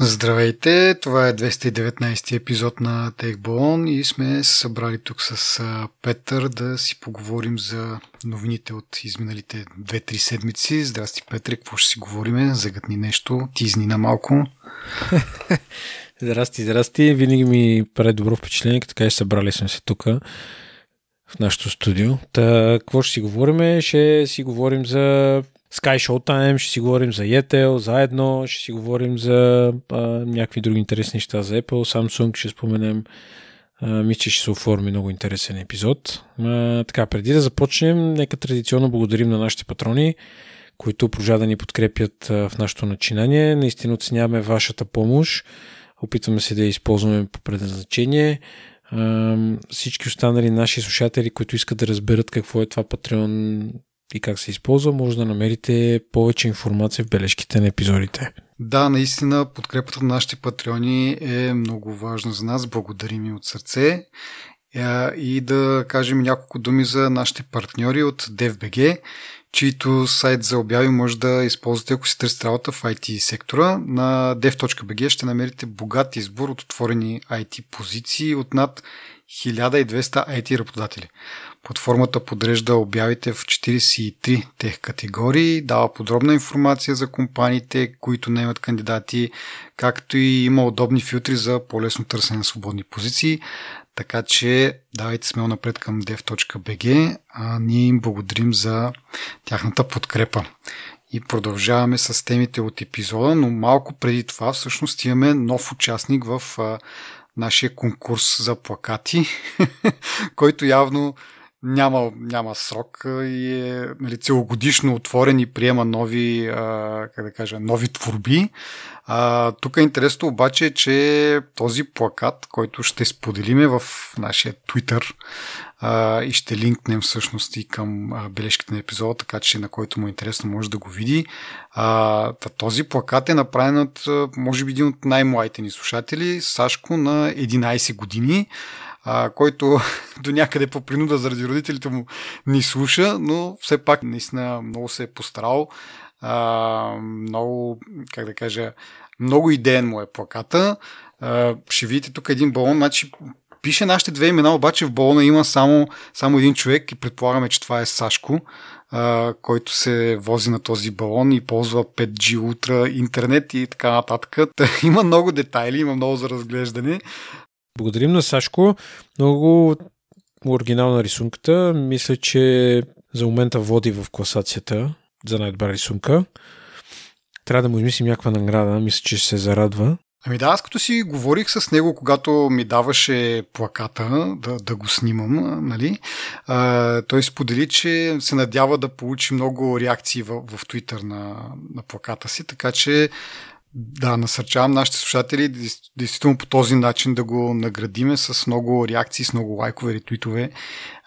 Здравейте, това е 219 епизод на TechBallon и сме се събрали тук с Петър да си поговорим за новините от изминалите 2-3 седмици. Здрасти, Петър, какво ще си говориме? Загътни нещо, ти на малко. здрасти, здрасти. Винаги ми прави добро впечатление, така и събрали сме се тук в нашото студио. Та, какво ще си говорим? Ще си говорим за Sky Showtime, ще си говорим за Yetel, заедно, ще си говорим за а, някакви други интересни неща за Apple, Samsung ще споменем. Мисля, че ще се оформи много интересен епизод. А, така, преди да започнем, нека традиционно благодарим на нашите патрони, които продължават да ни подкрепят а, в нашето начинание. Наистина оценяваме вашата помощ. Опитваме се да я използваме по предназначение. А, всички останали наши слушатели, които искат да разберат какво е това Patreon и как се използва, може да намерите повече информация в бележките на епизодите. Да, наистина подкрепата на нашите патреони е много важна за нас. Благодарим и от сърце. И да кажем няколко думи за нашите партньори от DFBG, чието сайт за обяви може да използвате, ако си търсите работа в IT сектора. На dev.bg ще намерите богат избор от отворени IT позиции от над 1200 IT работодатели. Платформата подрежда обявите в 43 тех категории, дава подробна информация за компаниите, които не имат кандидати, както и има удобни филтри за по-лесно търсене на свободни позиции. Така че давайте смело напред към dev.bg, а ние им благодарим за тяхната подкрепа. И продължаваме с темите от епизода, но малко преди това всъщност имаме нов участник в нашия конкурс за плакати, който явно няма, няма срок и е нали, целогодишно отворен и приема нови, а, как да кажа, нови творби. А, тук е интересно обаче, че този плакат, който ще споделиме в нашия Twitter а, и ще линкнем всъщност и към бележките на епизода, така че на който му е интересно може да го види. А, този плакат е направен от, може би, един от най-младите ни слушатели, Сашко на 11 години а, който до някъде по принуда заради родителите му ни слуша, но все пак наистина много се е постарал. А, много, как да кажа, много идеен му е плаката. А, ще видите тук един балон, значи пише нашите две имена, обаче в балона има само, само един човек и предполагаме, че това е Сашко, а, който се вози на този балон и ползва 5G Ultra интернет и така нататък. има много детайли, има много за разглеждане. Благодарим на Сашко. Много оригинална рисунката. Мисля, че за момента води в класацията за най-добра рисунка. Трябва да му измислим някаква награда. Мисля, че ще се зарадва. Ами да, аз като си говорих с него, когато ми даваше плаката да, да го снимам, нали, а, той сподели, че се надява да получи много реакции в, в Twitter на, на плаката си, така че да, насърчавам нашите слушатели действително по този начин да го наградиме с много реакции, с много лайкове, ретвитове.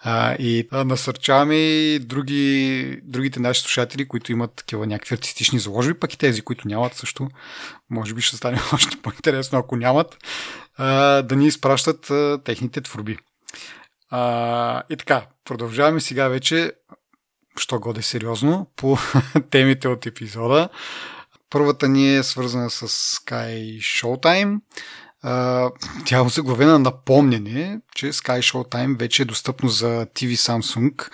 А, и да, насърчаваме и други, другите наши слушатели, които имат такива някакви артистични заложби, пък и тези, които нямат също. Може би ще стане още по-интересно, ако нямат, а, да ни изпращат а, техните творби. А, и така, продължаваме сега вече, що годе сериозно, по темите от епизода. Първата ни е свързана с Sky Showtime. Тя е заглавена напомнене, че Sky Showtime вече е достъпно за TV Samsung.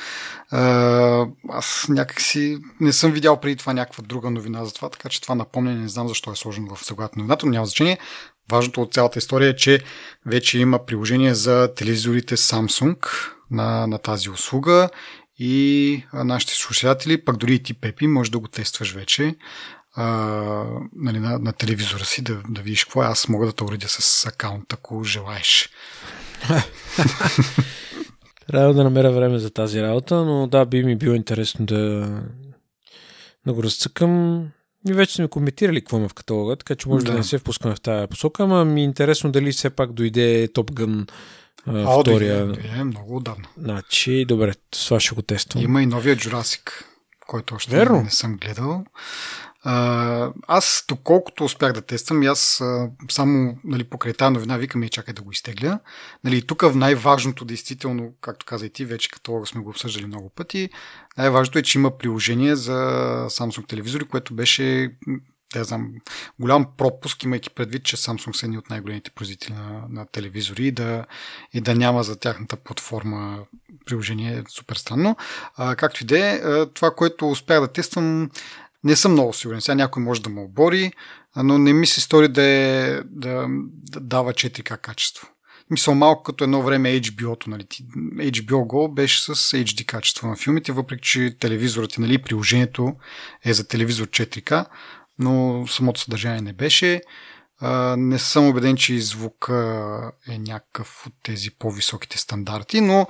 Аз някакси не съм видял преди това някаква друга новина за това, така че това напомнене не знам защо е сложено в съгласна новината, но няма значение. Важното от цялата история е, че вече има приложение за телевизорите Samsung на, на тази услуга и нашите слушатели, пък дори и ти, Пепи, може да го тестваш вече а, нали, на, на телевизора си да, да видиш какво е. Аз мога да те уредя с акаунт, ако желаеш. Трябва да намеря време за тази работа, но да, би ми било интересно да, да го разцъкам. И вече сме коментирали какво има в каталога, така че може да, да не се впускаме в тази посока, ама ми е интересно дали все пак дойде Top Gun а, втория. Дойде, е много отдавна. Значи, добре, това ще го тествам. Има и новия Jurassic, който още Верно? не съм гледал. Аз, доколкото успях да тествам, аз а, само нали, покрай тази новина викам и чакай да го изтегля. Нали, тук най-важното, действително, както каза и ти, вече като сме го обсъждали много пъти, най-важното е, че има приложение за Samsung телевизори, което беше да знам, голям пропуск, имайки предвид, че Samsung са едни от най-големите производители на, на телевизори и да, и да няма за тяхната платформа приложение е супер странно. А, както и да е, това, което успях да тествам, не съм много сигурен. Сега някой може да ме обори, но не ми се стори да, е, да, да дава 4К качество. Мисля, малко като едно време HBO-то, нали? HBO Go беше с HD качество на филмите, въпреки че телевизорът и нали, приложението е за телевизор 4K, но самото съдържание не беше. Не съм убеден, че и звук е някакъв от тези по-високите стандарти, но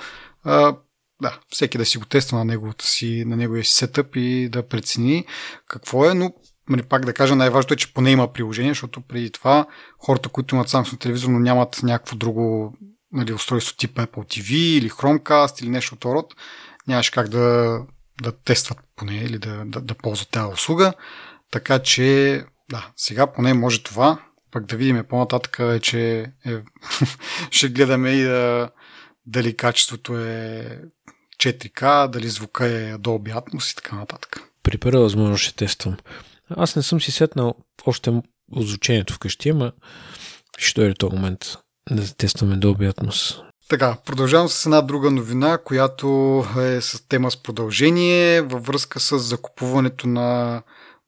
да, всеки да си го тества на, неговото си, на неговия си сетъп и да прецени какво е, но нали, пак да кажа, най-важното е, че поне има приложение, защото преди това хората, които имат Samsung телевизор, но нямат някакво друго нали, устройство тип Apple TV или Chromecast или нещо от род, нямаше как да, да тестват поне или да, да, да ползват тази услуга. Така че, да, сега поне може това. Пък да видим по-нататък е, че е, ще гледаме и да, дали качеството е 4K, дали звука е Dolby Atmos и така нататък. При първа възможност ще тествам. Аз не съм си сетнал още озвучението вкъщи, ама ще дойде този момент да тестваме Dolby Atmos. Така, продължавам с една друга новина, която е с тема с продължение във връзка с закупуването на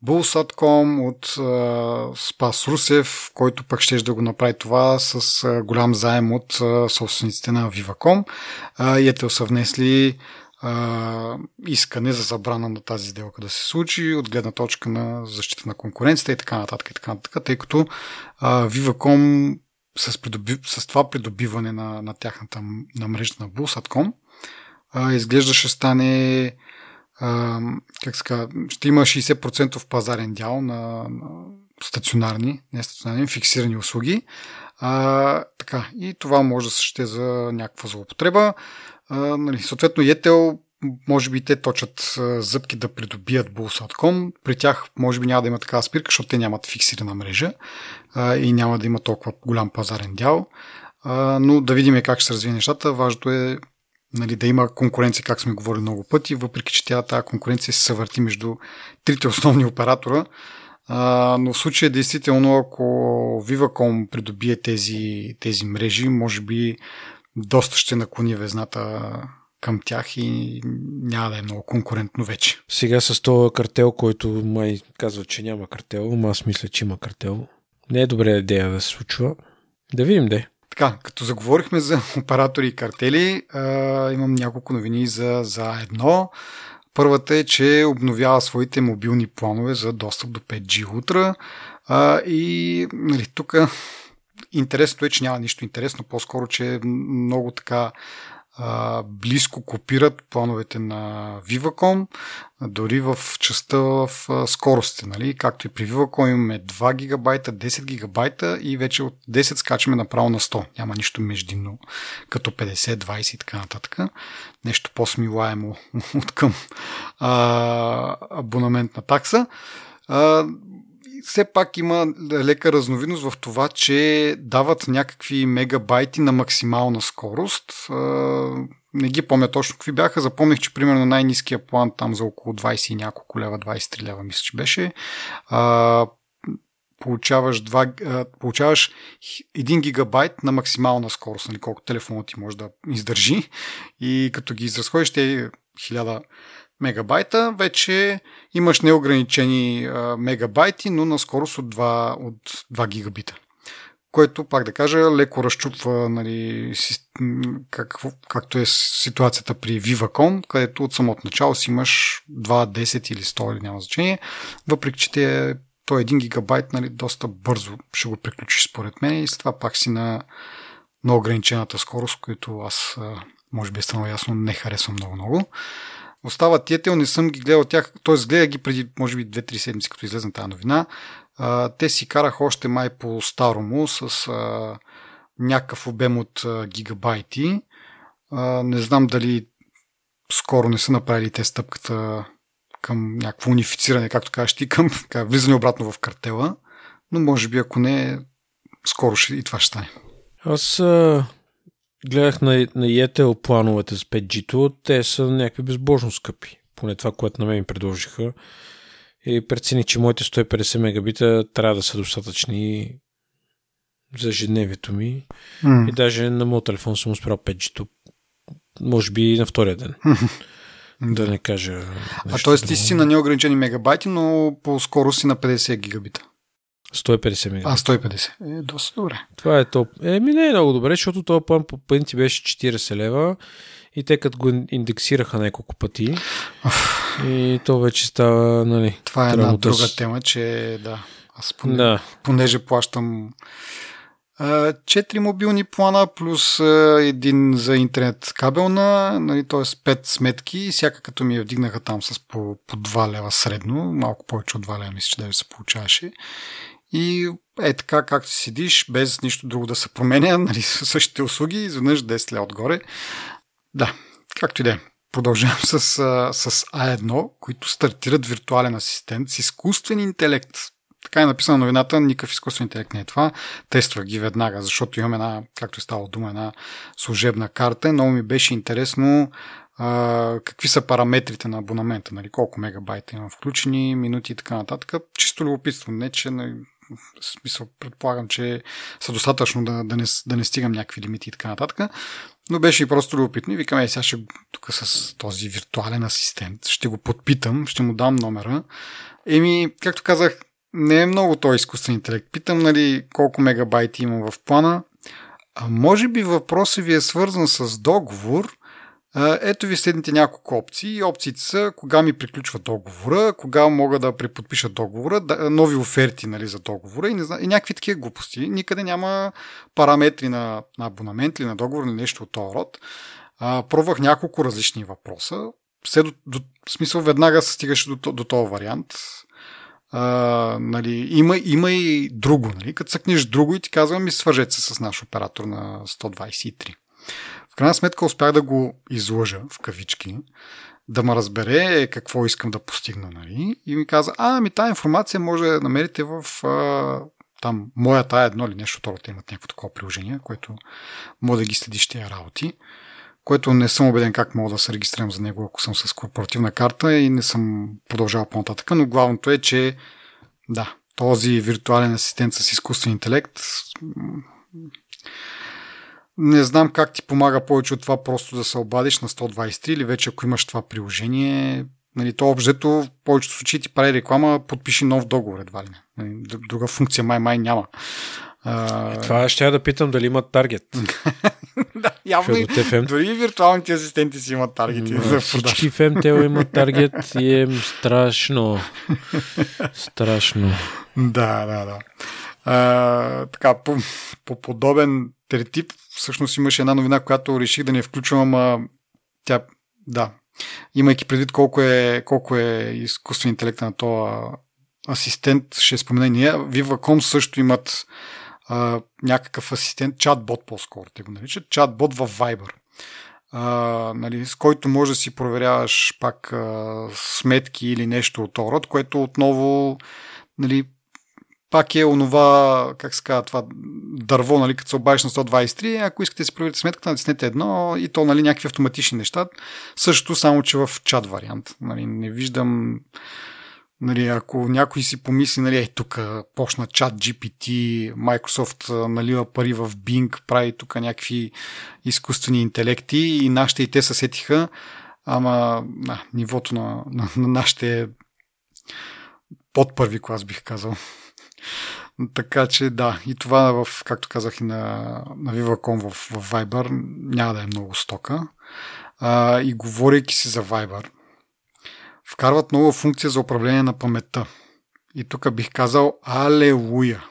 Bulls.com от а, Спас Русев, който пък ще да го направи това с а, голям заем от а, собствениците на Viva.com. А, и ето са внесли а, искане за забрана на тази сделка да се случи от гледна точка на защита на конкуренцията и така нататък, и така нататък тъй като а, Viva.com с, придоби, с това придобиване на, на тяхната на мрежа на Bulls.com а, изглежда ще стане как ска, ще има 60% пазарен дял на, на стационарни, не стационарни, фиксирани услуги. А, така, и това може да се ще за някаква злоупотреба. А, нали, съответно, Yetel може би те точат зъбки да придобият Bulls.com. При тях може би няма да има такава спирка, защото те нямат фиксирана мрежа а, и няма да има толкова голям пазарен дял. А, но да видим как ще се развие нещата. Важното е нали, да има конкуренция, как сме говорили много пъти, въпреки че тя тази конкуренция се съвърти между трите основни оператора. А, но в случая, действително, ако Viva.com придобие тези, тези мрежи, може би доста ще наклони везната към тях и няма да е много конкурентно вече. Сега с този картел, който май казва, че няма картел, но аз мисля, че има картел. Не е добре идея да се случва. Да видим де. Така, като заговорихме за оператори и картели, а, имам няколко новини за, за едно. Първата е, че обновява своите мобилни планове за достъп до 5G Ultra а, и нали, тук интересното е, че няма нищо интересно, по-скоро, че е много така а, близко копират плановете на Viva.com, дори в частта в скоростите. Нали? Както и при Viva.com имаме 2 гигабайта, 10 гигабайта и вече от 10 скачаме направо на 100. Няма нищо междинно, като 50, 20 и така нататък. Нещо по-смилаемо от към а, абонаментна такса. А, все пак има лека разновидност в това, че дават някакви мегабайти на максимална скорост. Не ги помня точно какви бяха. Запомних, че примерно най-низкия план там за около 20 и няколко лева, 23 лева, мисля, че беше. Получаваш, 2, получаваш 1 гигабайт на максимална скорост, нали, колко телефонът ти може да издържи. И като ги изразходиш, те 1000 мегабайта, вече имаш неограничени мегабайти, но на скорост от 2, от 2 гигабита. Което, пак да кажа, леко разчупва нали, как, както е ситуацията при Viva.com, където от самото начало си имаш 2, 10 или 100 или няма значение, въпреки че те, той 1 гигабайт нали, доста бързо ще го приключиш според мен и с това пак си на, на ограничената скорост, която аз, може би е станало ясно, не харесвам много-много. Остават Tietel, не съм ги гледал тях, т.е. гледах ги преди, може би, 2-3 седмици, като излезна тази новина. А, те си карах още май по старому с а, някакъв обем от а, гигабайти. А, не знам дали скоро не са направили те стъпката към някакво унифициране, както кажеш ти, към така, влизане обратно в картела. Но може би, ако не, скоро ще, и това ще стане. Аз гледах на, на ETL плановете с 5G-то, те са някакви безбожно скъпи. Поне това, което на мен ми предложиха. и прецени, че моите 150 мегабита трябва да са достатъчни за ежедневието ми. Mm. И даже на моят телефон съм успял 5G, може би на втория ден. да не кажа. А т.е. ти си на неограничени мегабайти, но по-скоро си на 50 гигабита. 150 мегабайта. А, 150. Е, доста добре. Това е топ. Еми не е много добре, защото този план по принцип беше 40 лева и те като го индексираха няколко пъти и то вече става, нали... Това е една друга с... тема, че да, аз поне, да. понеже плащам четири мобилни плана плюс един за интернет кабелна, нали, т.е. пет сметки и всяка като ми я вдигнаха там с по, по 2 лева средно, малко повече от 2 лева мисля, че даже се получаваше. И е така, както седиш, без нищо друго да се променя, нали, същите услуги, изведнъж 10 лева отгоре. Да, както и да е. Продължавам с, с A1, които стартират виртуален асистент с изкуствен интелект. Така е написана новината, никакъв изкуствен интелект не е това. Тествах ги веднага, защото имам една, както е стало дума, една служебна карта. Много ми беше интересно а, какви са параметрите на абонамента, нали, колко мегабайта имам включени, минути и така нататък. Чисто любопитство, не че нали, смисъл, предполагам, че са достатъчно да, да, не, да не стигам някакви лимити и така нататък. Но беше и просто любопитно и викам, е, сега ще тук с този виртуален асистент, ще го подпитам, ще му дам номера. Еми, както казах, не е много той изкуствен интелект. Питам, нали, колко мегабайти има в плана. А може би въпросът ви е свързан с договор, ето ви следните няколко опции. Опциите са кога ми приключва договора, кога мога да преподпиша договора, нови оферти нали, за договора и, не знам, и някакви такива глупости. Никъде няма параметри на, на абонамент или на договор или нещо от този род. А, пробвах няколко различни въпроса. Все до, до, смисъл веднага се стигаше до, до този вариант. А, нали, има, има и друго. Нали? Като съкнеш друго и ти казвам ми свържете се с наш оператор на 123 крайна сметка успях да го излъжа в кавички, да ме разбере какво искам да постигна. Нали? И ми каза, а, ами тази информация може да намерите в а, там моята едно или нещо второ, те имат някакво такова приложение, което може да ги следиш тия работи, което не съм убеден как мога да се регистрирам за него, ако съм с корпоративна карта и не съм продължавал по-нататък, но главното е, че да, този виртуален асистент с изкуствен интелект не знам как ти помага повече от това просто да се обадиш на 123 или вече ако имаш това приложение, нали, то обжето в повечето случаи ти прави реклама, подпиши нов договор едва ли не. Нали, друга функция май-май няма. А... Е, това ще я да питам дали имат таргет. да, явно и, дори виртуалните асистенти си имат таргети. No, за всички FMTL имат таргет и е страшно. страшно. Да, да, да. А, така, по, по подобен третип всъщност имаше една новина, която реших да не включвам, а тя, да, имайки предвид колко е, колко е изкуствен интелект на този асистент, ще спомена и ние. Viva.com също имат а, някакъв асистент, чатбот по-скоро те го наричат, чатбот в Viber. А, нали, с който може да си проверяваш пак а, сметки или нещо от този род, което отново нали, пак е онова, как се казва, това дърво, нали, като се обадиш на 123, ако искате да си проверите сметката, натиснете едно и то, нали, някакви автоматични неща. Също, само че в чат вариант. Нали, не виждам, нали, ако някой си помисли, нали, е, тук почна чат GPT, Microsoft налива пари в Bing, прави тук някакви изкуствени интелекти и нашите и те се сетиха, ама на, нивото на, на, на нашите под първи клас бих казал. Така че да, и това, в, както казах и на, на Viva.com в, в Viber, няма да е много стока. А, и говорейки си за Viber, вкарват нова функция за управление на паметта. И тук бих казал Алелуя.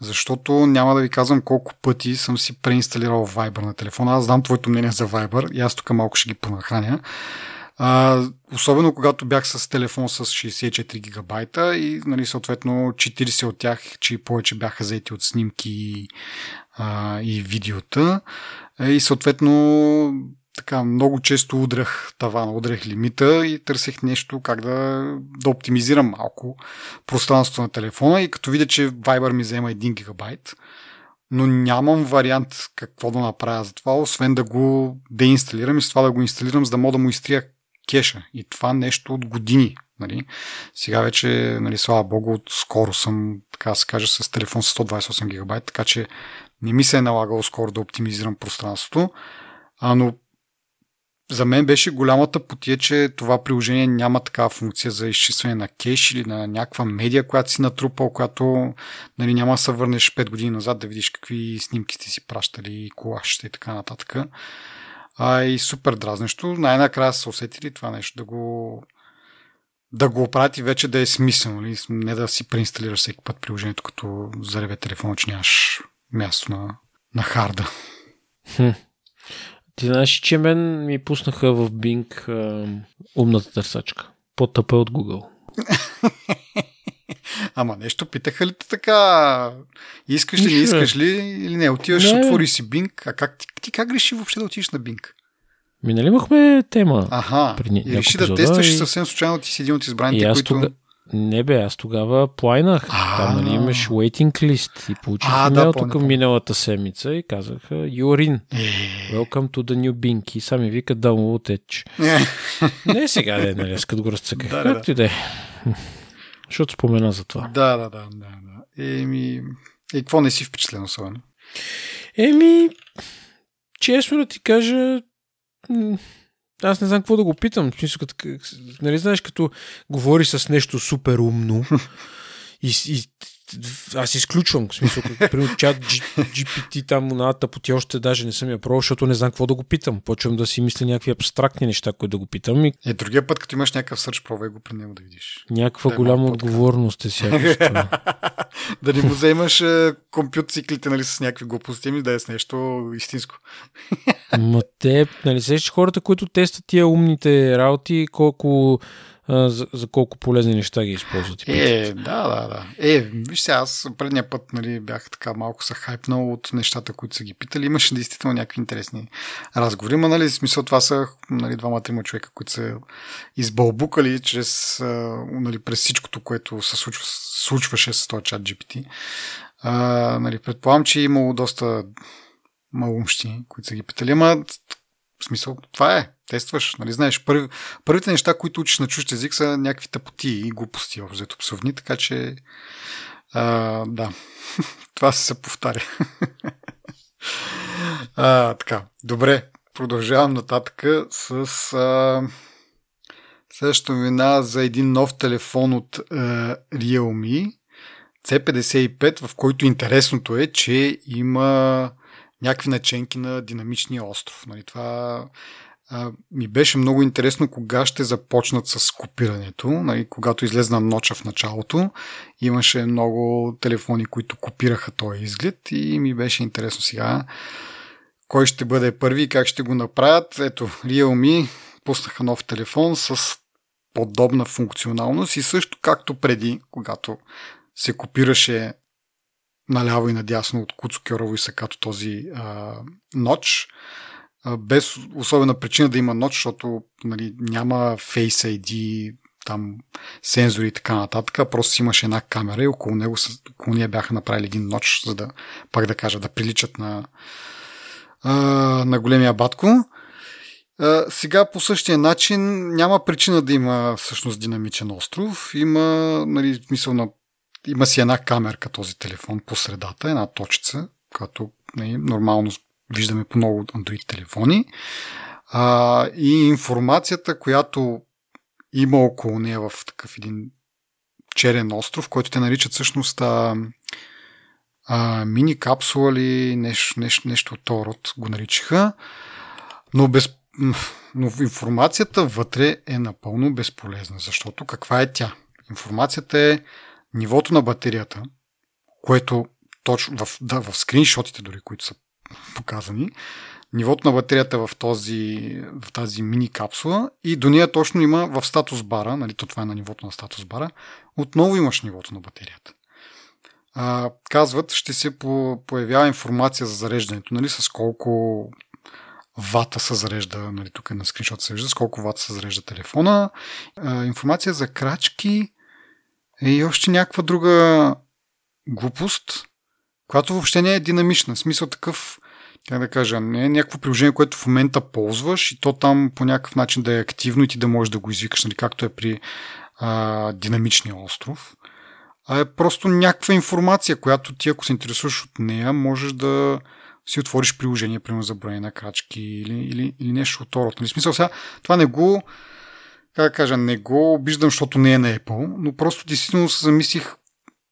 Защото няма да ви казвам колко пъти съм си преинсталирал Viber на телефона. Аз знам твоето мнение за Viber и аз тук малко ще ги понахраня. А, особено когато бях с телефон с 64 гигабайта и нали, съответно 40 от тях, че повече бяха заети от снимки а, и видеота. И съответно така много често удрях тавана, удрях лимита и търсех нещо как да, да оптимизирам малко пространството на телефона и като видя, че Viber ми взема 1 гигабайт, но нямам вариант какво да направя за това, освен да го деинсталирам и с това да го инсталирам, за да мога да му изтрия кеша. И това нещо от години. Нали. Сега вече, нали, слава богу, скоро съм, така се каже, с телефон с 128 гигабайт, така че не ми се е налагало скоро да оптимизирам пространството. А, но за мен беше голямата потия, че това приложение няма такава функция за изчистване на кеш или на някаква медия, която си натрупал, която нали, няма да се върнеш 5 години назад да видиш какви снимки сте си пращали, колашите и така нататък. А и супер дразнещо. Най-накрая са усетили това нещо да го да го оправят вече да е смислено. Нали? Не да си преинсталираш всеки път приложението, като зареве телефона, че нямаш място на, на харда. Хм. Ти знаеш, че мен ми пуснаха в Bing а, умната търсачка. По-тъпа от Google. Ама нещо питаха ли те така? Искаш ли, не искаш ли или не? Отиваш, не. отвори си Bing. А как, ти, ти как реши въобще да отидеш на Bing? Ми нали имахме тема? Ага. Преди и реши да тестваш и... съвсем случайно ти си един от избраните, които... Тога... Не бе, аз тогава плайнах. Там нали имаш waiting list и получих имейл да, тук миналата седмица и You're in. Е. Welcome to the new Bing. И сами вика download edge. Е. не сега, не, нали, аз като го разцъках. Да, Както и да е. Защото спомена за това. Да, да, да. да, да. Еми, и какво не си впечатлен особено? Еми, честно да ти кажа, аз не знам какво да го питам. нали знаеш, като говори с нещо супер умно и, и аз изключвам, в смисъл, примерно чат GPT там на по още даже не съм я пробвал, защото не знам какво да го питам. Почвам да си мисля някакви абстрактни неща, които да го питам. И... Е, другия път, като имаш някакъв сърч, пробвай го при него да видиш. Някаква да голяма отговорност е сякаш. да не му вземаш е, компют циклите нали, с някакви глупости, ми да е с нещо истинско. Ма те, нали, сещаш хората, които тестват тия умните работи, колко за, за колко полезни неща ги използват. И е, да, да, да. Е, виж сега, аз предния път нали, бях така малко са хайпнал от нещата, които са ги питали. Имаше действително някакви интересни разговори. Ма, нали, смисъл това са нали, двама-трима човека, които са избълбукали чрез, нали, през всичкото, което се случва, случваше с този чат GPT. А, нали, предполагам, че е имало доста малумщини, които са ги питали, ама в смисъл, това е. Тестваш, нали знаеш. Първи, първите неща, които учиш на чужд език са някакви тъпоти и глупости, взето псовни, така че а, да, това се повтаря. а, така, добре, продължавам нататък с а, следващата новина за един нов телефон от а, Realme C55, в който интересното е, че има някакви наченки на динамичния остров. Нали, това а, ми беше много интересно кога ще започнат с копирането. Нали, когато излезна ноча в началото, имаше много телефони, които копираха този изглед и ми беше интересно сега кой ще бъде първи и как ще го направят. Ето, Realme пуснаха нов телефон с подобна функционалност и също както преди, когато се копираше наляво и надясно от Куцо Кьорово и Сакато този а, ноч, а, без особена причина да има ноч, защото нали, няма Face ID, там сензори и така нататък, просто имаше една камера и около него около нея бяха направили един ноч, за да, пак да кажа, да приличат на, а, на големия батко. Сега по същия начин няма причина да има всъщност динамичен остров. Има нали, смисъл на има си една камерка този телефон по средата, една точица, която не, нормално виждаме по много Android телефони. А, и информацията, която има около нея в такъв един черен остров, който те наричат всъщност а, а, мини капсула или нещо, нещо, нещо от род го наричаха. Но, без, но информацията вътре е напълно безполезна, защото каква е тя? Информацията е нивото на батерията, което точно в, да, в скриншотите дори, които са показани, нивото на батерията в, този, в тази мини капсула и до нея точно има в статус бара, нали, то това е на нивото на статус бара, отново имаш нивото на батерията. А, казват, ще се по, появява информация за зареждането, нали, с колко вата се зарежда, нали, тук е на скриншот се вижда, с колко вата се зарежда телефона. А, информация за крачки, и още някаква друга глупост, която въобще не е динамична. В смисъл такъв, как да кажа, не е някакво приложение, което в момента ползваш и то там по някакъв начин да е активно и ти да можеш да го извикаш, нали, както е при а, динамичния остров, а е просто някаква информация, която ти, ако се интересуваш от нея, можеш да си отвориш приложение, примерно за броене на крачки или, или, или нещо от рода. Нали, смисъл сега, това не го, как да кажа, не го обиждам, защото не е на Apple, но просто действително се замислих,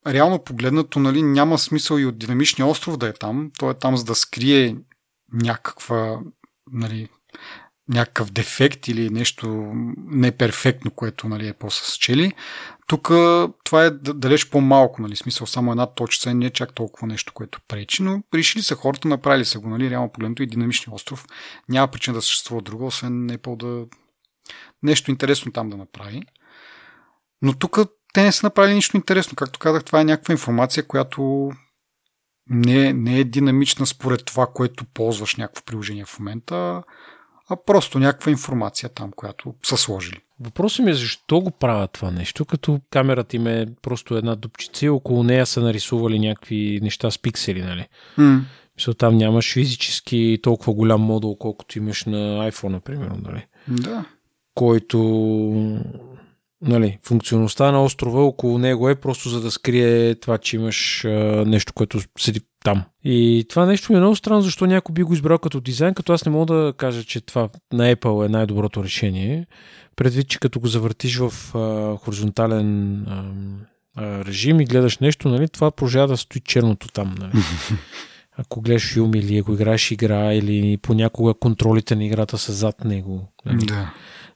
реално погледнато, нали, няма смисъл и от динамичния остров да е там. Той е там за да скрие някаква, нали, някакъв дефект или нещо неперфектно, което нали, е по съсчели. Тук това е далеч по-малко, нали, смисъл само една точка, не е чак толкова нещо, което пречи, но решили са хората, направили са го, нали, реално погледнато и динамичния остров. Няма причина да съществува друго, освен Apple да нещо интересно там да направи. Но тук те не са направили нищо интересно. Както казах, това е някаква информация, която не е, не е динамична според това, което ползваш някакво приложение в момента, а просто някаква информация там, която са сложили. Въпросът ми е защо го правят това нещо, като камерата им е просто една дупчица и около нея са нарисували някакви неща с пиксели, нали? Mm. Мисля, там нямаш физически толкова голям модул, колкото имаш на iPhone, например, нали? Да. Който нали, функционалността на острова около него е просто за да скрие това, че имаш а, нещо, което седи там. И това нещо ми е много странно, защо някой би го избрал като дизайн, като аз не мога да кажа, че това на Apple е най-доброто решение. Предвид, че като го завъртиш в а, хоризонтален а, а, режим и гледаш нещо, нали, това продължава да стои черното там. Нали. Ако гледаш филм или ако играеш игра или понякога контролите на играта са зад него. Нали. Да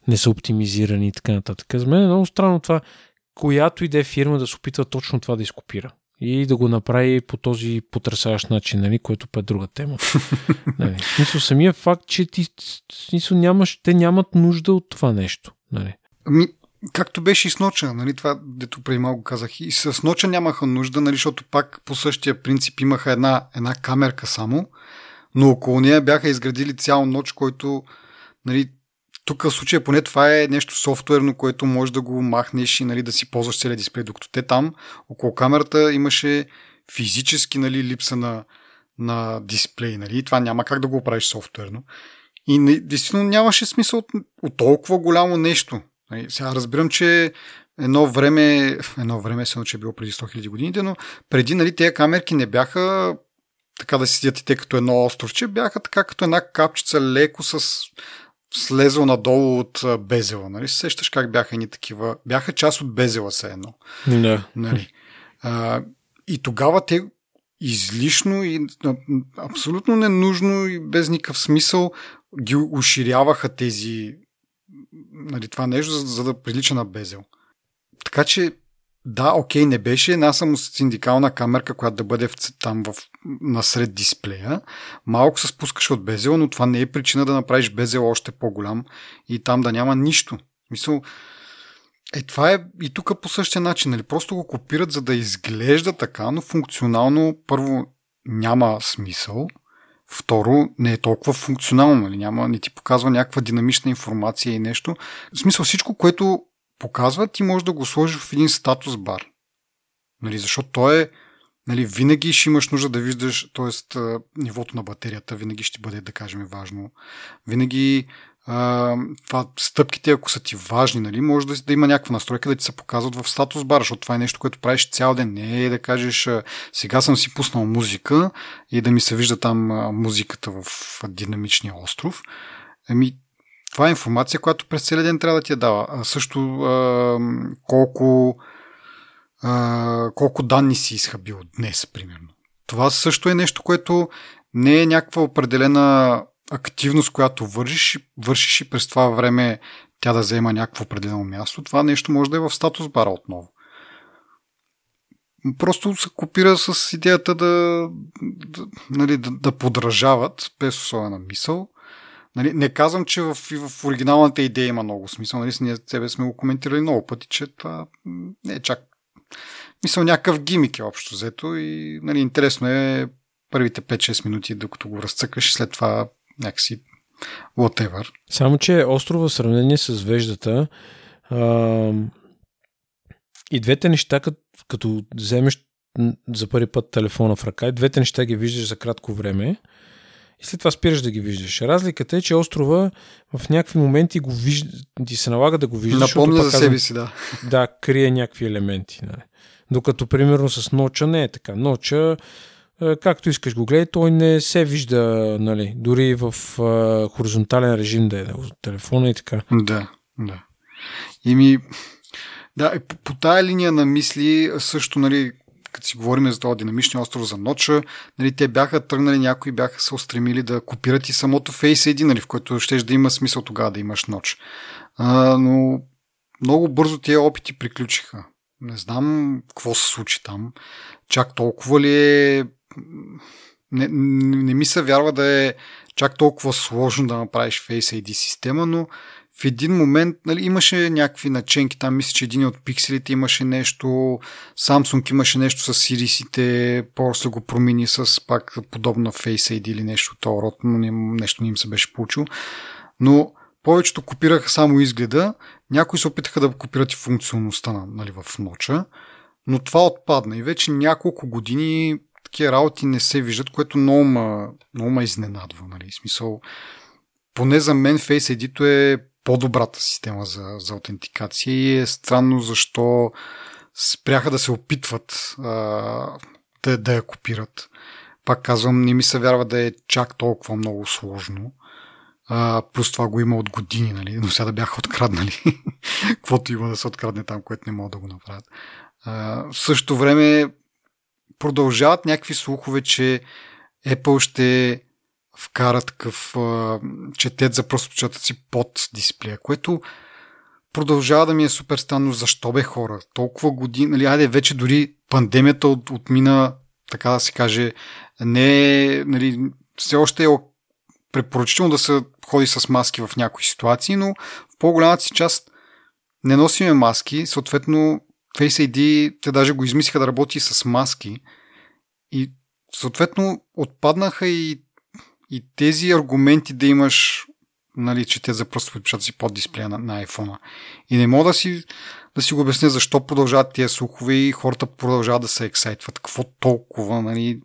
не са оптимизирани и така нататък. За мен е много странно това, която и да е фирма да се опитва точно това да изкопира. И да го направи по този потрясаващ начин, нали, което път е друга тема. нали. Смисъл, самия факт, че ти смисъл, нямаш, те нямат нужда от това нещо. Нали. Ами, както беше и с ноча, нали, това, дето преди малко казах. И с ноча нямаха нужда, нали, защото пак по същия принцип имаха една, една камерка само, но около нея бяха изградили цял ноч, който нали, тук в случая поне това е нещо софтуерно, което може да го махнеш и нали, да си ползваш целият дисплей, докато те там около камерата имаше физически нали, липса на, на дисплей. Нали, това няма как да го правиш софтуерно. И не, действително нямаше смисъл от, от толкова голямо нещо. Нали, сега разбирам, че едно време, едно време се че е било преди 100 000 години, но преди нали, тези камерки не бяха така да си седят и те като едно островче, бяха така като една капчица леко с слезъл надолу от безела. Нали? Сещаш как бяха ни такива. Бяха част от безела се едно. Да. Нали? А, и тогава те излишно и абсолютно ненужно и без никакъв смисъл ги уширяваха тези нали, това нещо, за, за да прилича на безел. Така че да, окей, не беше една само синдикална камерка, която да бъде в, там в, насред дисплея. Малко се спускаше от безела, но това не е причина да направиш безела още по-голям и там да няма нищо. Мисъл, е, това е и тук по същия начин. Нали? Просто го копират, за да изглежда така, но функционално първо няма смисъл. Второ, не е толкова функционално, нали? Няма, не ти показва някаква динамична информация и нещо. В смисъл всичко, което показва, ти можеш да го сложиш в един статус бар. Нали, защото той е нали, винаги ще имаш нужда да виждаш, т.е. нивото на батерията винаги ще бъде, да кажем, важно. Винаги а, стъпките, ако са ти важни, нали, може да, да има някаква настройка да ти се показват в статус бар, защото това е нещо, което правиш цял ден. Не е да кажеш, сега съм си пуснал музика и да ми се вижда там музиката в динамичния остров. Ами, това е информация, която през целия ден трябва да ти я дава. А също а, колко, а, колко данни си изхабил днес, примерно. Това също е нещо, което не е някаква определена активност, която вършиш, вършиш и през това време тя да взема някакво определено място. Това нещо може да е в статус бара отново. Просто се копира с идеята да, да, нали, да, да подражават без особена мисъл Нали, не казвам, че в, в оригиналната идея има много смисъл. Нали, ние себе сме го коментирали много пъти, че това не е чак мисъл някакъв гимик е общо взето и нали, интересно е първите 5-6 минути, докато го разцъкаш и след това някакси whatever. Само, че острова в сравнение с веждата а, и двете неща, като, като вземеш за първи път телефона в ръка и двете неща ги виждаш за кратко време и след това спираш да ги виждаш. Разликата е, че острова в някакви моменти го виж... ти се налага да го виждаш. Напомня за себе си, да. Да, крие някакви елементи. Нали. Докато, примерно, с ноча не е така. Ноча, е, както искаш го гледай, той не се вижда, нали, дори в а, хоризонтален режим да е от телефона и така. Да, да. И ми, да, по, по тая линия на мисли също, нали, като си говорим за този динамичния остров за ноча, нали, те бяха тръгнали, някои бяха се устремили да копират и самото Face ID, нали, в което ще да има смисъл тогава да имаш ноч. А, но много бързо тия опити приключиха. Не знам какво се случи там. Чак толкова ли е... Не, не ми се вярва да е чак толкова сложно да направиш Face ID система, но в един момент нали, имаше някакви наченки. Там мисля, че един от пикселите имаше нещо, Samsung имаше нещо с сирисите, после го промени с пак подобна Face ID или нещо този род, но нещо не им се беше получило. Но повечето копираха само изгледа, някои се опитаха да копират и функционалността нали, в ноча, но това отпадна и вече няколко години такива работи не се виждат, което много ма, изненадва. Нали? Смисъл, поне за мен Face ID е по-добрата система за, за аутентикация и е странно защо спряха да се опитват а, да, да я копират. Пак казвам, не ми се вярва да е чак толкова много сложно. А, плюс това го има от години, нали? но сега да бяха откраднали. Каквото има да се открадне там, което не могат да го направят. А, в същото време продължават някакви слухове, че Apple ще вкара такъв а, четет за си под дисплея, което продължава да ми е супер странно. Защо бе хора? Толкова години, нали, айде, вече дори пандемията от, отмина, така да се каже, не е, нали, все още е препоръчително да се ходи с маски в някои ситуации, но в по-голямата си част не носиме маски, съответно Face ID, те даже го измислиха да работи с маски и съответно отпаднаха и и тези аргументи да имаш нали, че те за просто си под дисплея на, на iPhone. И не мога да си, да си го обясня защо продължават тия слухове и хората продължават да се ексайтват. Какво толкова, нали?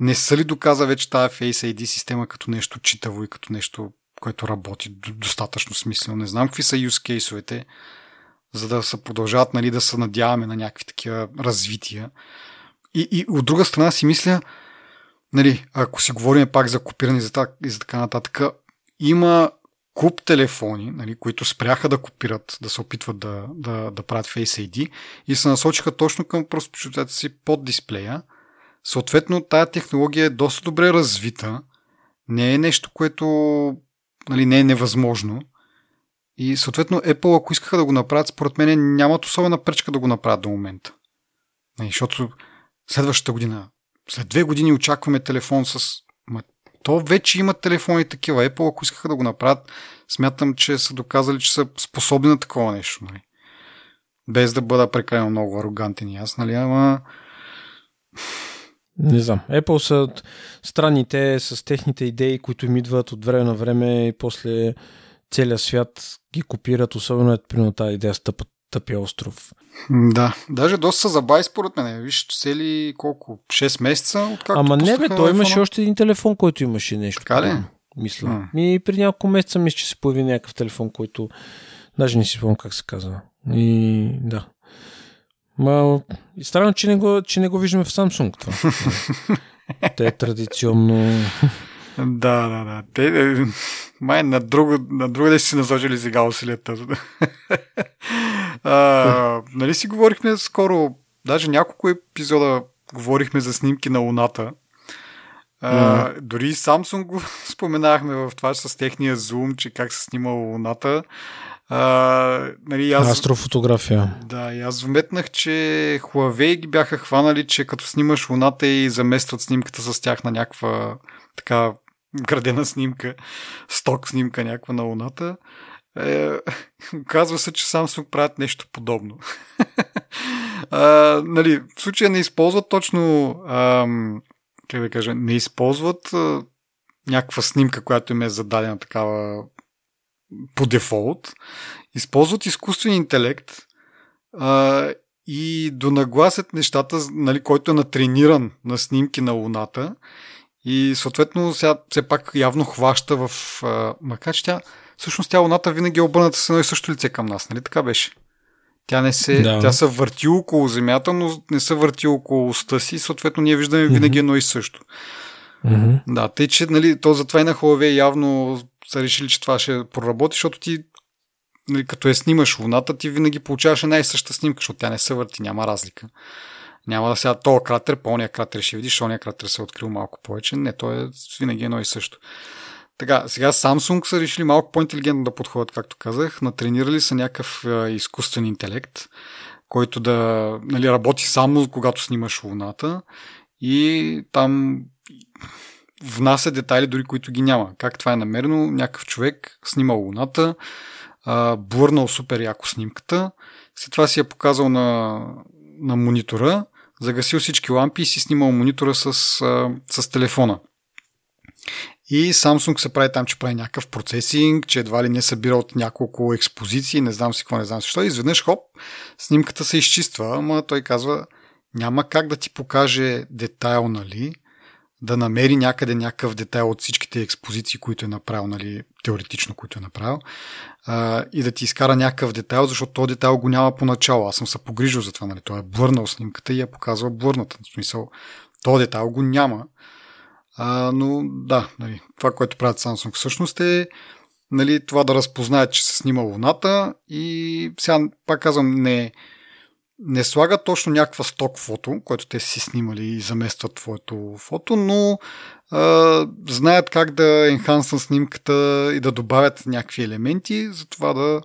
Не са ли доказа вече тази Face ID система като нещо читаво и като нещо, което работи достатъчно смислено? Не знам какви са use кейсовете, за да се продължават нали, да се надяваме на някакви такива развития. И, и от друга страна си мисля, нали, ако си говорим пак за копиране и за, и за така нататък, има куп телефони, нали, които спряха да копират, да се опитват да, да, да правят Face ID и се насочиха точно към просто си под дисплея. Съответно, тая технология е доста добре развита. Не е нещо, което нали, не е невъзможно. И съответно Apple, ако искаха да го направят, според мен нямат особена пречка да го направят до момента. Нали, защото следващата година след две години очакваме телефон с... Ма, то вече имат телефони такива. Apple, ако искаха да го направят, смятам, че са доказали, че са способни на такова нещо. Нали? Без да бъда прекалено много арогантен и аз, нали? Ама... Не знам. Apple са странните с техните идеи, които им идват от време на време и после целият свят ги копират, особено е при тази идея стъпът тъпия остров. Да, даже доста са забави според мен. Виж, цели колко? 6 месеца? Откакто Ама не бе, той имаше още един телефон, който имаше нещо. Така ли? Мисля. А. Ми при няколко месеца мисля, че се появи някакъв телефон, който даже не си спомням как се казва. И да. Ма, странно, че не го, че не го виждаме в Samsung това. Те е традиционно да, да, да. Те, е, май на друго, на друго да си насочили сега усилията. а, нали си говорихме скоро, даже няколко епизода говорихме за снимки на Луната. А, mm. Дори и Samsung го споменахме в това с техния зум, че как се снима Луната. А, нали, аз, Астрофотография. Да, и аз вметнах, че Huawei ги бяха хванали, че като снимаш Луната и заместват снимката с тях на някаква така градена снимка, сток снимка някаква на Луната. Е, оказва се, че Samsung правят нещо подобно. а, нали, в случая не използват точно ам, как да кажа, не използват а, някаква снимка, която им е зададена такава по дефолт. Използват изкуствен интелект а, и донагласят нещата, нали, който е натрениран на снимки на Луната И съответно сега все пак явно хваща в... А, макар че тя... Всъщност тя луната винаги е обърната с едно и също лице към нас, нали така беше? Тя не се, да. тя се върти около Земята, но не се върти около уста си, съответно ние виждаме винаги едно и също. Mm-hmm. Да, тъй че нали, то затова и на Huawei явно са решили, че това ще проработи, защото ти нали, като я снимаш луната, ти винаги получаваш една и съща снимка, защото тя не се върти, няма разлика. Няма да сега този кратер, по-ния кратер ще видиш, ония кратер се е открил малко повече. Не, то е винаги едно и също. Така, сега Samsung са решили малко по-интелигентно да подходят, както казах. Натренирали са някакъв е, изкуствен интелект, който да нали, работи само когато снимаш Луната и там внася детайли, дори които ги няма. Как това е намерено? Някакъв човек снима Луната, а, блърнал супер яко снимката, след това си я показал на, на монитора, загасил всички лампи и си снимал монитора с, с телефона. И Samsung се прави там, че прави някакъв процесинг, че едва ли не събира от няколко експозиции, не знам си какво, не знам си що. Изведнъж, хоп, снимката се изчиства, ама той казва, няма как да ти покаже детайл, нали, да намери някъде някакъв детайл от всичките експозиции, които е направил, нали, теоретично, които е направил, а, и да ти изкара някакъв детайл, защото този детайл го няма поначало. Аз съм се погрижил за това, нали, той е блърнал снимката и я показва блърната. В смисъл, този детайл го няма. А, но да, нали, това, което правят Samsung всъщност е нали, това да разпознаят, че се снима Луната и сега пак казвам, не, не слагат точно някаква сток фото, което те си снимали и заместват твоето фото, но а, знаят как да енхансна снимката и да добавят някакви елементи, за това да,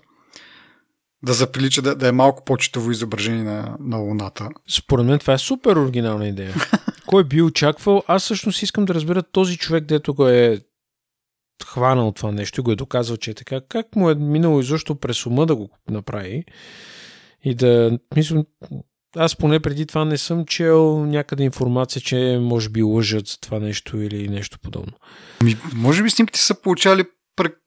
да заприлича да, да е малко по-читаво изображение на, на Луната. Според мен това е супер оригинална идея. Кой би очаквал? Аз всъщност искам да разбера този човек, дето го е хванал това нещо и го е доказал, че е така. Как му е минало изобщо през ума да го направи? И да, мисля, аз поне преди това не съм чел някъде информация, че може би лъжат за това нещо или нещо подобно. Ми, може би снимките са получали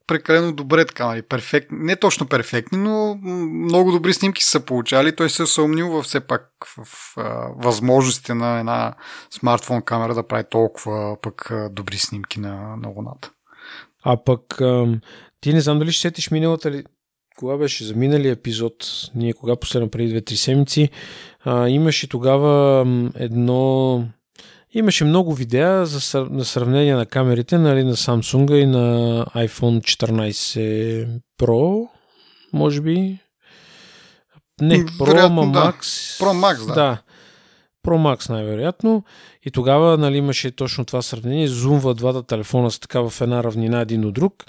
прекалено добре, така, нали, перфектни, не точно перфектни, но много добри снимки са получали. Той се е съумнил във все пак в, в а, възможностите на една смартфон камера да прави толкова пък добри снимки на, на Луната. А пък ти не знам дали ще сетиш миналата ли, кога беше за минали епизод, ние кога последно преди 2-3 седмици, а, имаше тогава едно Имаше много видеа за на сравнение на камерите нали, на Samsung и на iPhone 14 Pro, може би. Не, Pro, Вероятно, Max. Да. Pro Max, да. да. Pro Max най-вероятно. И тогава нали, имаше точно това сравнение. Зумва двата телефона са така в една равнина един от друг.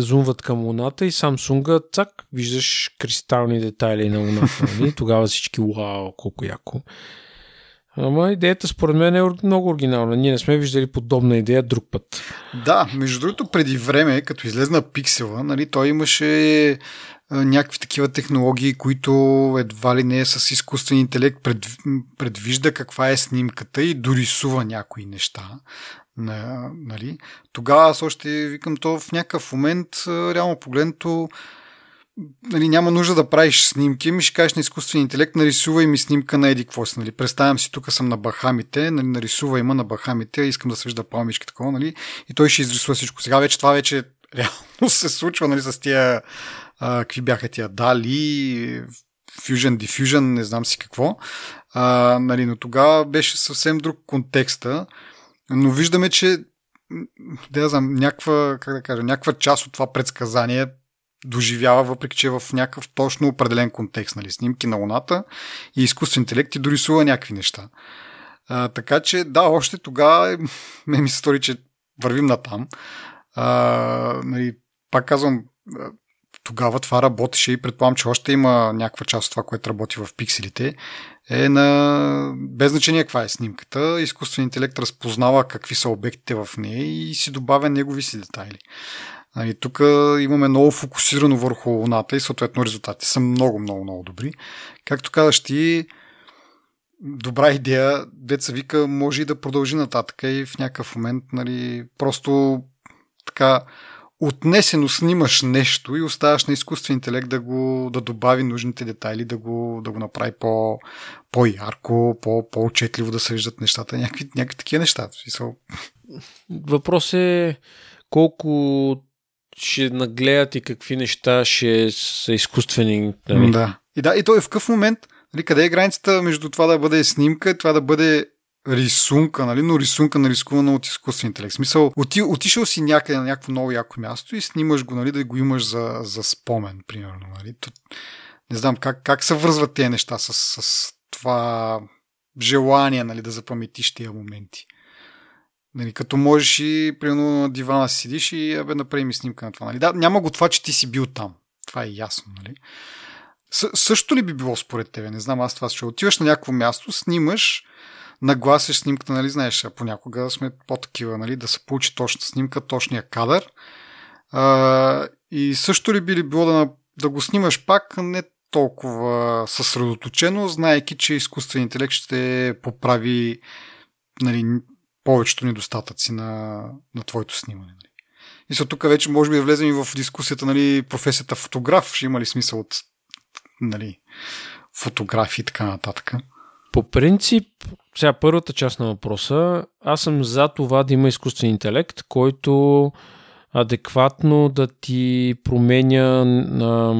Зумват към Луната и Samsung, цак, виждаш кристални детайли на Луната. Нали? Тогава всички, вау, колко яко. Ама идеята според мен е много оригинална. Ние не сме виждали подобна идея друг път. Да, между другото, преди време, като излезна пиксела, нали, той имаше някакви такива технологии, които едва ли не е с изкуствен интелект пред, предвижда каква е снимката и дорисува някои неща. На, нали. Тогава аз още викам то в някакъв момент, реално погледнато, нали, няма нужда да правиш снимки, ми ще кажеш на изкуствен интелект, нарисувай ми снимка на еди какво си. Нали. Представям си, тук съм на Бахамите, нали, нарисувай има на Бахамите, искам да се вижда палмички такова, нали, и той ще изрисува всичко. Сега вече това вече реално се случва нали, с тия, а, какви бяха тия Дали, Fusion, Diffusion, не знам си какво. А, нали, но тогава беше съвсем друг контекста, но виждаме, че да знам, някаква, как да кажа, някаква част от това предсказание доживява, въпреки че е в някакъв точно определен контекст, нали, снимки на Луната и изкуствен интелект ти дорисува някакви неща. А, така че, да, още тогава ме ми се стори, че вървим на там. А, нали, пак казвам, тогава това работеше и предполагам, че още има някаква част от това, което работи в пикселите, е на без значение каква е снимката. Изкуствен интелект разпознава какви са обектите в нея и си добавя негови си детайли. Нали, тук имаме много фокусирано върху луната и съответно резултатите са много, много, много добри. Както казаш ти, добра идея, деца вика, може и да продължи нататък и в някакъв момент, нали, просто така отнесено снимаш нещо и оставаш на изкуствен интелект да го да добави нужните детайли, да го, да го направи по, по-ярко, по, по-отчетливо да се виждат нещата, някакви, някакви такива неща. Въпрос е колко ще нагледат и какви неща ще са изкуствени. Нали? Да. И да, и то е в какъв момент, нали, къде е границата между това да бъде снимка и това да бъде рисунка, нали? но рисунка нарисувана от изкуствен интелект. В смисъл, оти, отишъл си някъде на някакво много яко място и снимаш го, нали, да го имаш за, за спомен, примерно. Нали? То, не знам как, как се връзват тези неща с, с това желание нали, да запаметиш тия моменти. Нали, като можеш и, примерно, на дивана си седиш и абе, направи ми снимка на това. Нали? Да, няма го това, че ти си бил там. Това е ясно. Нали? С- също ли би било според тебе? Не знам, аз това ще отиваш на някакво място, снимаш, нагласиш снимката, нали, знаеш, понякога сме по-такива, нали, да се получи точната снимка, точния кадър. А, и също ли би ли било да, да го снимаш пак не толкова съсредоточено, знаеки, че изкуственият интелект ще поправи нали, повечето недостатъци на, на твоето снимане. Нали. И са тук вече може би да влезем и в дискусията, нали, професията фотограф, ще има ли смисъл от нали, фотографии и така нататък. По принцип, сега първата част на въпроса, аз съм за това да има изкуствен интелект, който адекватно да ти променя на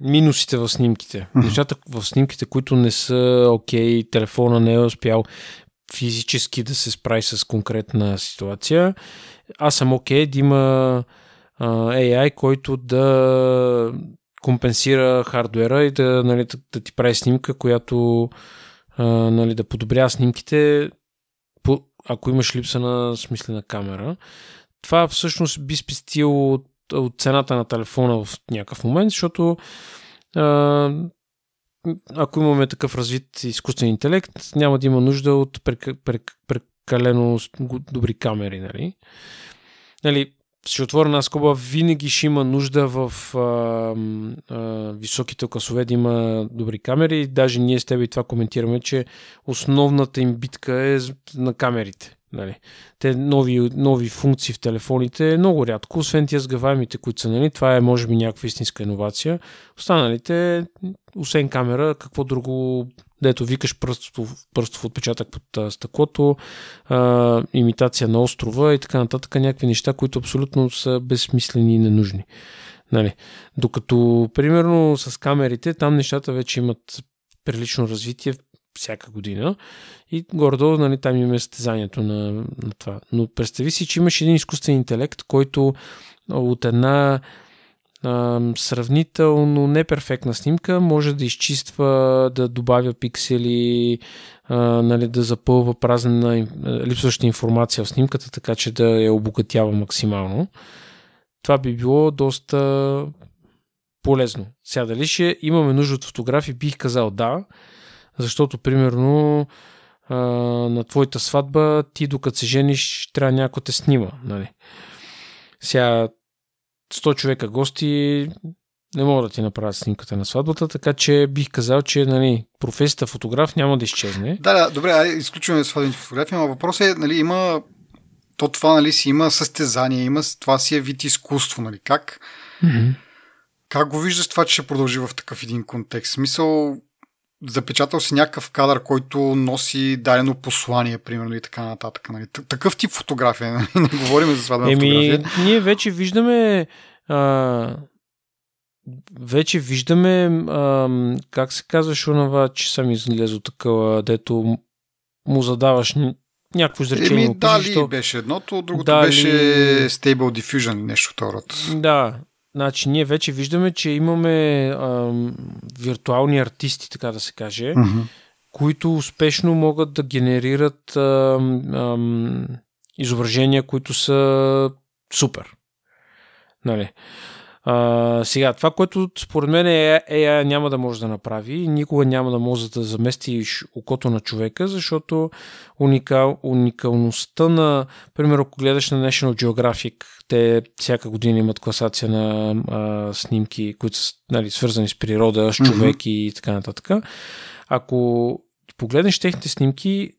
минусите в снимките. Нещата в снимките, които не са окей, okay, телефона не е успял физически да се справи с конкретна ситуация. Аз съм окей okay, да има а, AI, който да компенсира хардуера и да, нали, да, да ти прави снимка, която нали, да подобрява снимките, по, ако имаш липса на смислена камера. Това всъщност би спестил от, от цената на телефона в някакъв момент, защото а, ако имаме такъв развит изкуствен интелект, няма да има нужда от прекалено добри камери. Нали? Нали, ще отворя една скоба, винаги ще има нужда в а, а, високите класове да има добри камери. Даже ние с теб и това коментираме, че основната им битка е на камерите. Нали. Те нови, нови функции в телефоните е много рядко, освен тия сгъваемите, които са, нали, това е може би някаква истинска иновация. Останалите, освен камера, какво друго, дето викаш пръстов, пръстов отпечатък под стъклото, а, имитация на острова и така нататък, някакви неща, които абсолютно са безсмислени и ненужни. Нали. Докато, примерно, с камерите, там нещата вече имат прилично развитие всяка година и гордо, нали, там имаме състезанието на, на това. Но представи си, че имаш един изкуствен интелект, който от една сравнително неперфектна снимка може да изчиства, да добавя пиксели, нали, да запълва празна липсваща информация в снимката, така че да я обогатява максимално. Това би било доста полезно. Сега дали ще имаме нужда от фотографии, бих казал да, защото, примерно, на твоята сватба, ти докато се жениш, трябва някой те снима. Нали? Сега 100 човека гости не могат да ти направят снимката на сватбата, така че бих казал, че нали, професията фотограф няма да изчезне. Да, да, добре, изключваме сватбените фотографии, но въпросът е, нали, има то това, нали, си има състезание, има, това си е вид изкуство, нали, как mm-hmm. как го виждаш това, че ще продължи в такъв един контекст? Смисъл, запечатал си някакъв кадър, който носи дадено послание, примерно и така нататък. Нали? Такъв тип фотография, нали? не говорим за сватбена Еми, фотография. Ние вече виждаме а, вече виждаме а, как се казваш онова, че съм излезъл такава, дето му задаваш някакво изречение. Еми, дали беше едното, другото дали... беше Stable Diffusion, нещо второ. Да, Значи, ние вече виждаме, че имаме ам, виртуални артисти, така да се каже, mm-hmm. които успешно могат да генерират ам, ам, изображения, които са супер. Нали? А, сега, това, което според мен е AI няма да може да направи, никога няма да може да заместиш окото на човека, защото уникал, уникалността на, примерно, ако гледаш на National Geographic, те всяка година имат класация на а, снимки, които са нали, свързани с природа, с човек mm-hmm. и така нататък. Ако погледнеш техните снимки,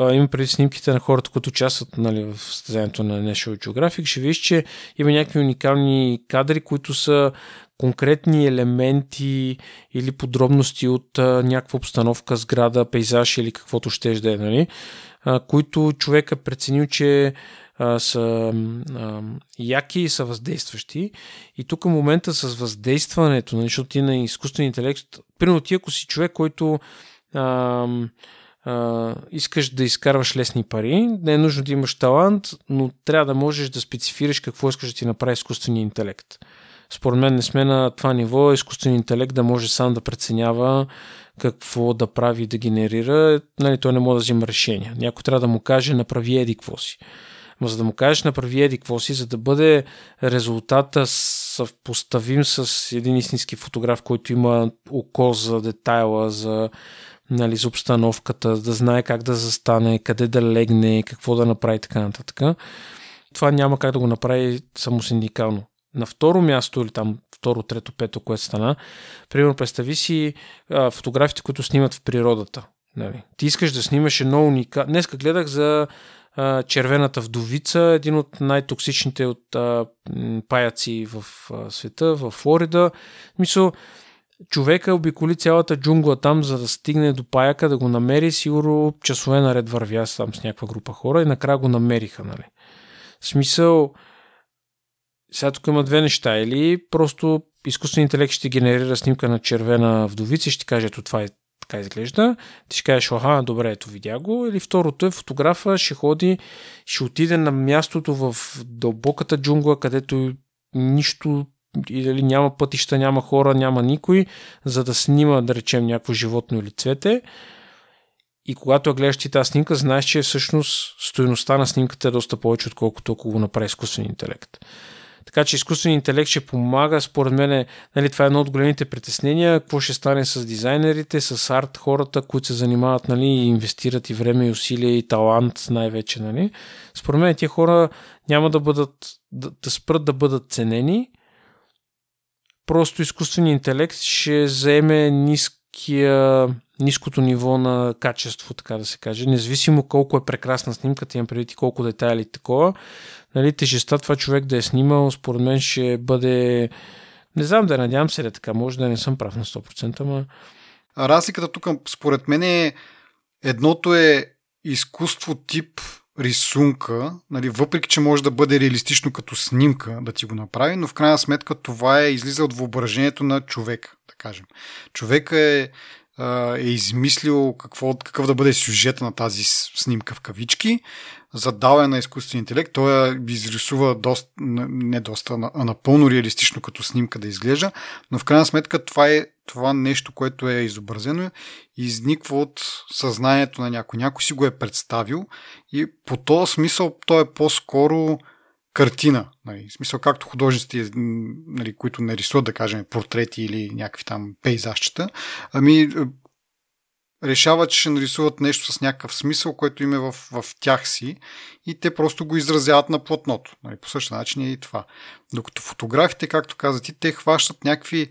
има преди снимките на хората, които участват нали, в състезанието на National Geographic, ще видиш, че има някакви уникални кадри, които са конкретни елементи или подробности от а, някаква обстановка, сграда, пейзаж или каквото ще да е, нали? а, които човека преценил, че а, са а, яки и са въздействащи. И тук момента с въздействането, нали, защото ти на изкуствен интелект, примерно ти ако си човек, който а, искаш да изкарваш лесни пари, не е нужно да имаш талант, но трябва да можеш да специфираш какво искаш да ти направи изкуствения интелект. Според мен не сме на това ниво изкуствен интелект да може сам да преценява какво да прави да генерира. Нали, той не може да взима решения. Някой трябва да му каже направи еди какво си. Но за да му кажеш направи еди какво си, за да бъде резултата съвпоставим с един истински фотограф, който има око за детайла, за, нали, за обстановката, да знае как да застане, къде да легне, какво да направи така нататък. Това няма как да го направи само синдикално. На второ място или там второ, трето, пето, което стана, примерно представи си а, фотографите, които снимат в природата. Нали. Ти искаш да снимаш едно уникално... Днеска гледах за червената вдовица, един от най-токсичните от а, паяци в а, света, в Флорида. Мисъл, човека обиколи цялата джунгла там, за да стигне до паяка, да го намери. Сигурно часове наред вървя там с някаква група хора и накрая го намериха. Нали. В смисъл, сега тук има две неща. Или просто изкуствен интелект ще генерира снимка на червена вдовица и ще каже, ето това е така изглежда. Ти ще кажеш, аха, добре, ето видя го. Или второто е фотографа ще ходи, ще отиде на мястото в дълбоката джунгла, където нищо или няма пътища, няма хора, няма никой, за да снима, да речем, някакво животно или цвете. И когато я гледаш ти тази снимка, знаеш, че всъщност стоеността на снимката е доста повече, отколкото ако го направи изкуствен интелект. Така че изкуственият интелект ще помага, според мен, нали, това е едно от големите притеснения, какво ще стане с дизайнерите, с арт хората, които се занимават нали, инвестират и време, и усилия, и талант най-вече. Нали. Според мен тия хора няма да бъдат, да, да спрат да бъдат ценени, просто изкуственият интелект ще заеме ниския, ниското ниво на качество, така да се каже. Независимо колко е прекрасна снимката, имам предвид и колко детайли такова, нали, тежестта това човек да е снимал, според мен ще бъде... Не знам да надявам се да така, може да не съм прав на 100%, ама... Разликата тук, според мен е едното е изкуство тип рисунка, нали, въпреки че може да бъде реалистично като снимка да ти го направи, но в крайна сметка това е излиза от въображението на човека, да кажем. Човека е, е измислил какво, какъв да бъде сюжета на тази снимка в кавички, задал на изкуствен интелект, той изрисува доста, не доста, а напълно реалистично като снимка да изглежда, но в крайна сметка това е това нещо, което е изобразено, изниква от съзнанието на някой. Някой си го е представил и по този смисъл той е по-скоро картина. Нали, в смисъл както художниците, нали, които не рисуват, да кажем, портрети или някакви там пейзажчета, ами решават, че ще нарисуват нещо с някакъв смисъл, което им е в, в тях си и те просто го изразяват на платното. Нали, по същия начин е и това. Докато фотографите, както каза ти, те хващат някакви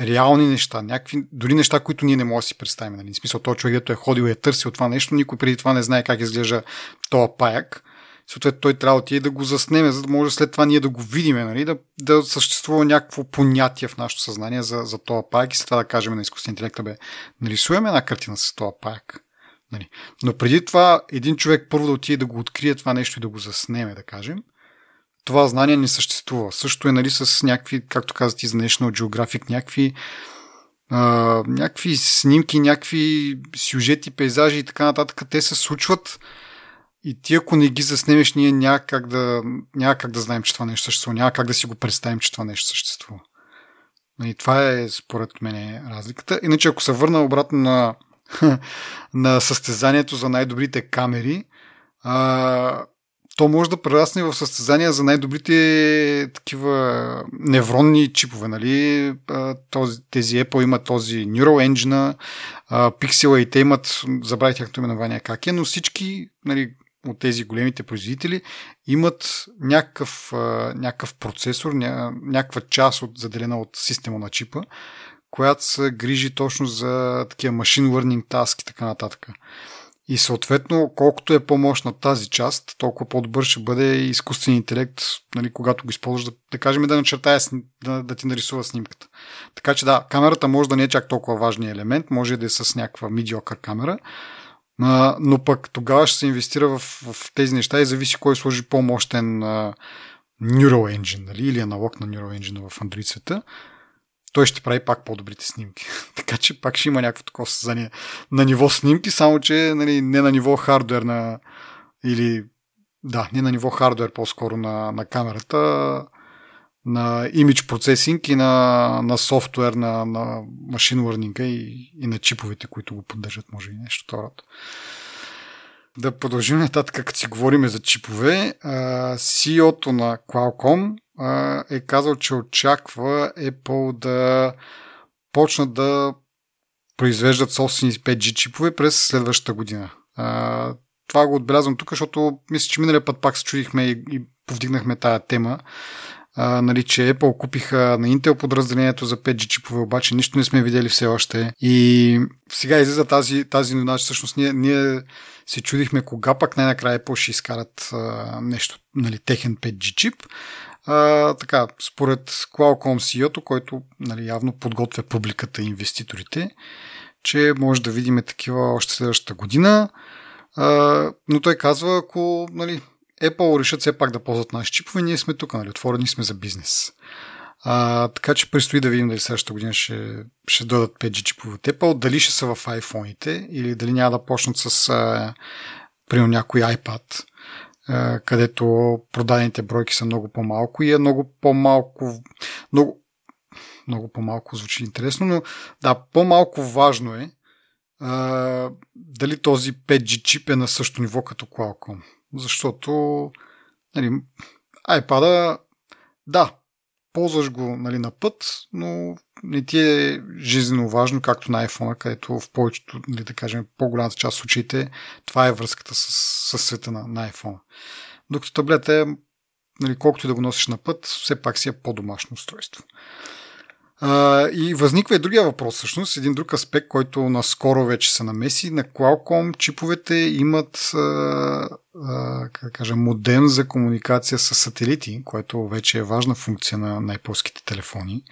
реални неща, някакви, дори неща, които ние не можем да си представим. Нали. В смисъл, този човек, който е ходил и е търсил това нещо, никой преди това не знае как изглежда този паяк съответно той трябва да отиде да го заснеме, за да може след това ние да го видим, нали? да, да съществува някакво понятие в нашето съзнание за, за този паяк и след това да кажем на изкуствен интелект, бе, нарисуем една картина с този паяк. Нали? Но преди това един човек първо да отиде да го открие това нещо и да го заснеме, да кажем, това знание не съществува. Също е нали, с някакви, както казах за National Geographic, някакви а, някакви снимки, някакви сюжети, пейзажи и така нататък, те се случват и ти ако не ги заснемеш, ние няма как да, няма как да знаем, че това нещо съществува. Няма как да си го представим, че това нещо съществува. И това е според мен разликата. Иначе ако се върна обратно на, на състезанието за най-добрите камери, а, то може да прерасне в състезания за най-добрите такива невронни чипове. Нали? Този, тези Apple имат този Neural Engine, Pixel и те имат, забравих тяхното именование как е, но всички нали, от тези големите производители имат някакъв, някакъв процесор, някаква част от, заделена от система на чипа, която се грижи точно за такива машин learning таски и така нататък. И съответно, колкото е по-мощна тази част, толкова по-добър ще бъде изкуствен интелект, нали, когато го използваш, да, да кажем да начертая, да, да ти нарисува снимката. Така че да, камерата може да не е чак толкова важният елемент, може да е с някаква медиокър камера, а, но пък тогава ще се инвестира в, в тези неща и зависи кой сложи по-мощен а, Neural Engine, нали, или аналог на Neural Engine в Android света той ще прави пак по-добрите снимки. така че пак ще има някакво такова съзнание на ниво снимки, само че нали, не на ниво хардвер на или да, не на ниво хардвер по-скоро на, на камерата, на имидж процесинг и на, на софтуер, на, на машин learning и, и на чиповете, които го поддържат, може и нещо това. Да продължим нататък, като си говорим за чипове. CEO-то на Qualcomm е казал, че очаква Apple да почнат да произвеждат собствени 5G чипове през следващата година. Това го отбелязвам тук, защото мисля, че миналия път пак се чудихме и повдигнахме тая тема. А, нали, че Apple купиха на Intel подразделението за 5G чипове, обаче нищо не сме видели все още. И сега излиза тази, тази новина, че всъщност ние, ние се чудихме кога пък най-накрая Apple ще изкарат а, нещо, нали, техен 5G чип. А, така, според Qualcomm CEO, който нали, явно подготвя публиката и инвеститорите, че може да видим такива още следващата година. А, но той казва, ако нали, Apple решат все пак да ползват наши чипове, ние сме тук, нали, отворени сме за бизнес. А, така че предстои да видим дали следващата година ще, ще дойдат 5G чипове от Apple, дали ще са в iPhone-ите или дали няма да почнат с а, примерно някой iPad, а, където продадените бройки са много по-малко и е много по-малко много, много по-малко звучи интересно, но да, по-малко важно е а, дали този 5G чип е на същото ниво като Qualcomm. Защото нали, iPad да, ползваш го нали, на път, но не ти е жизненно важно, както на iPhone, където в повечето, нали, да кажем, по-голямата част от случаите, това е връзката с, с света на, на iPhone. Докато таблета е, нали, колкото и да го носиш на път, все пак си е по-домашно устройство. А, и възниква и другия въпрос, всъщност, един друг аспект, който наскоро вече се намеси. На Qualcomm чиповете имат а, а, как да кажа, модем за комуникация с сателити, което вече е важна функция на най-полските телефони.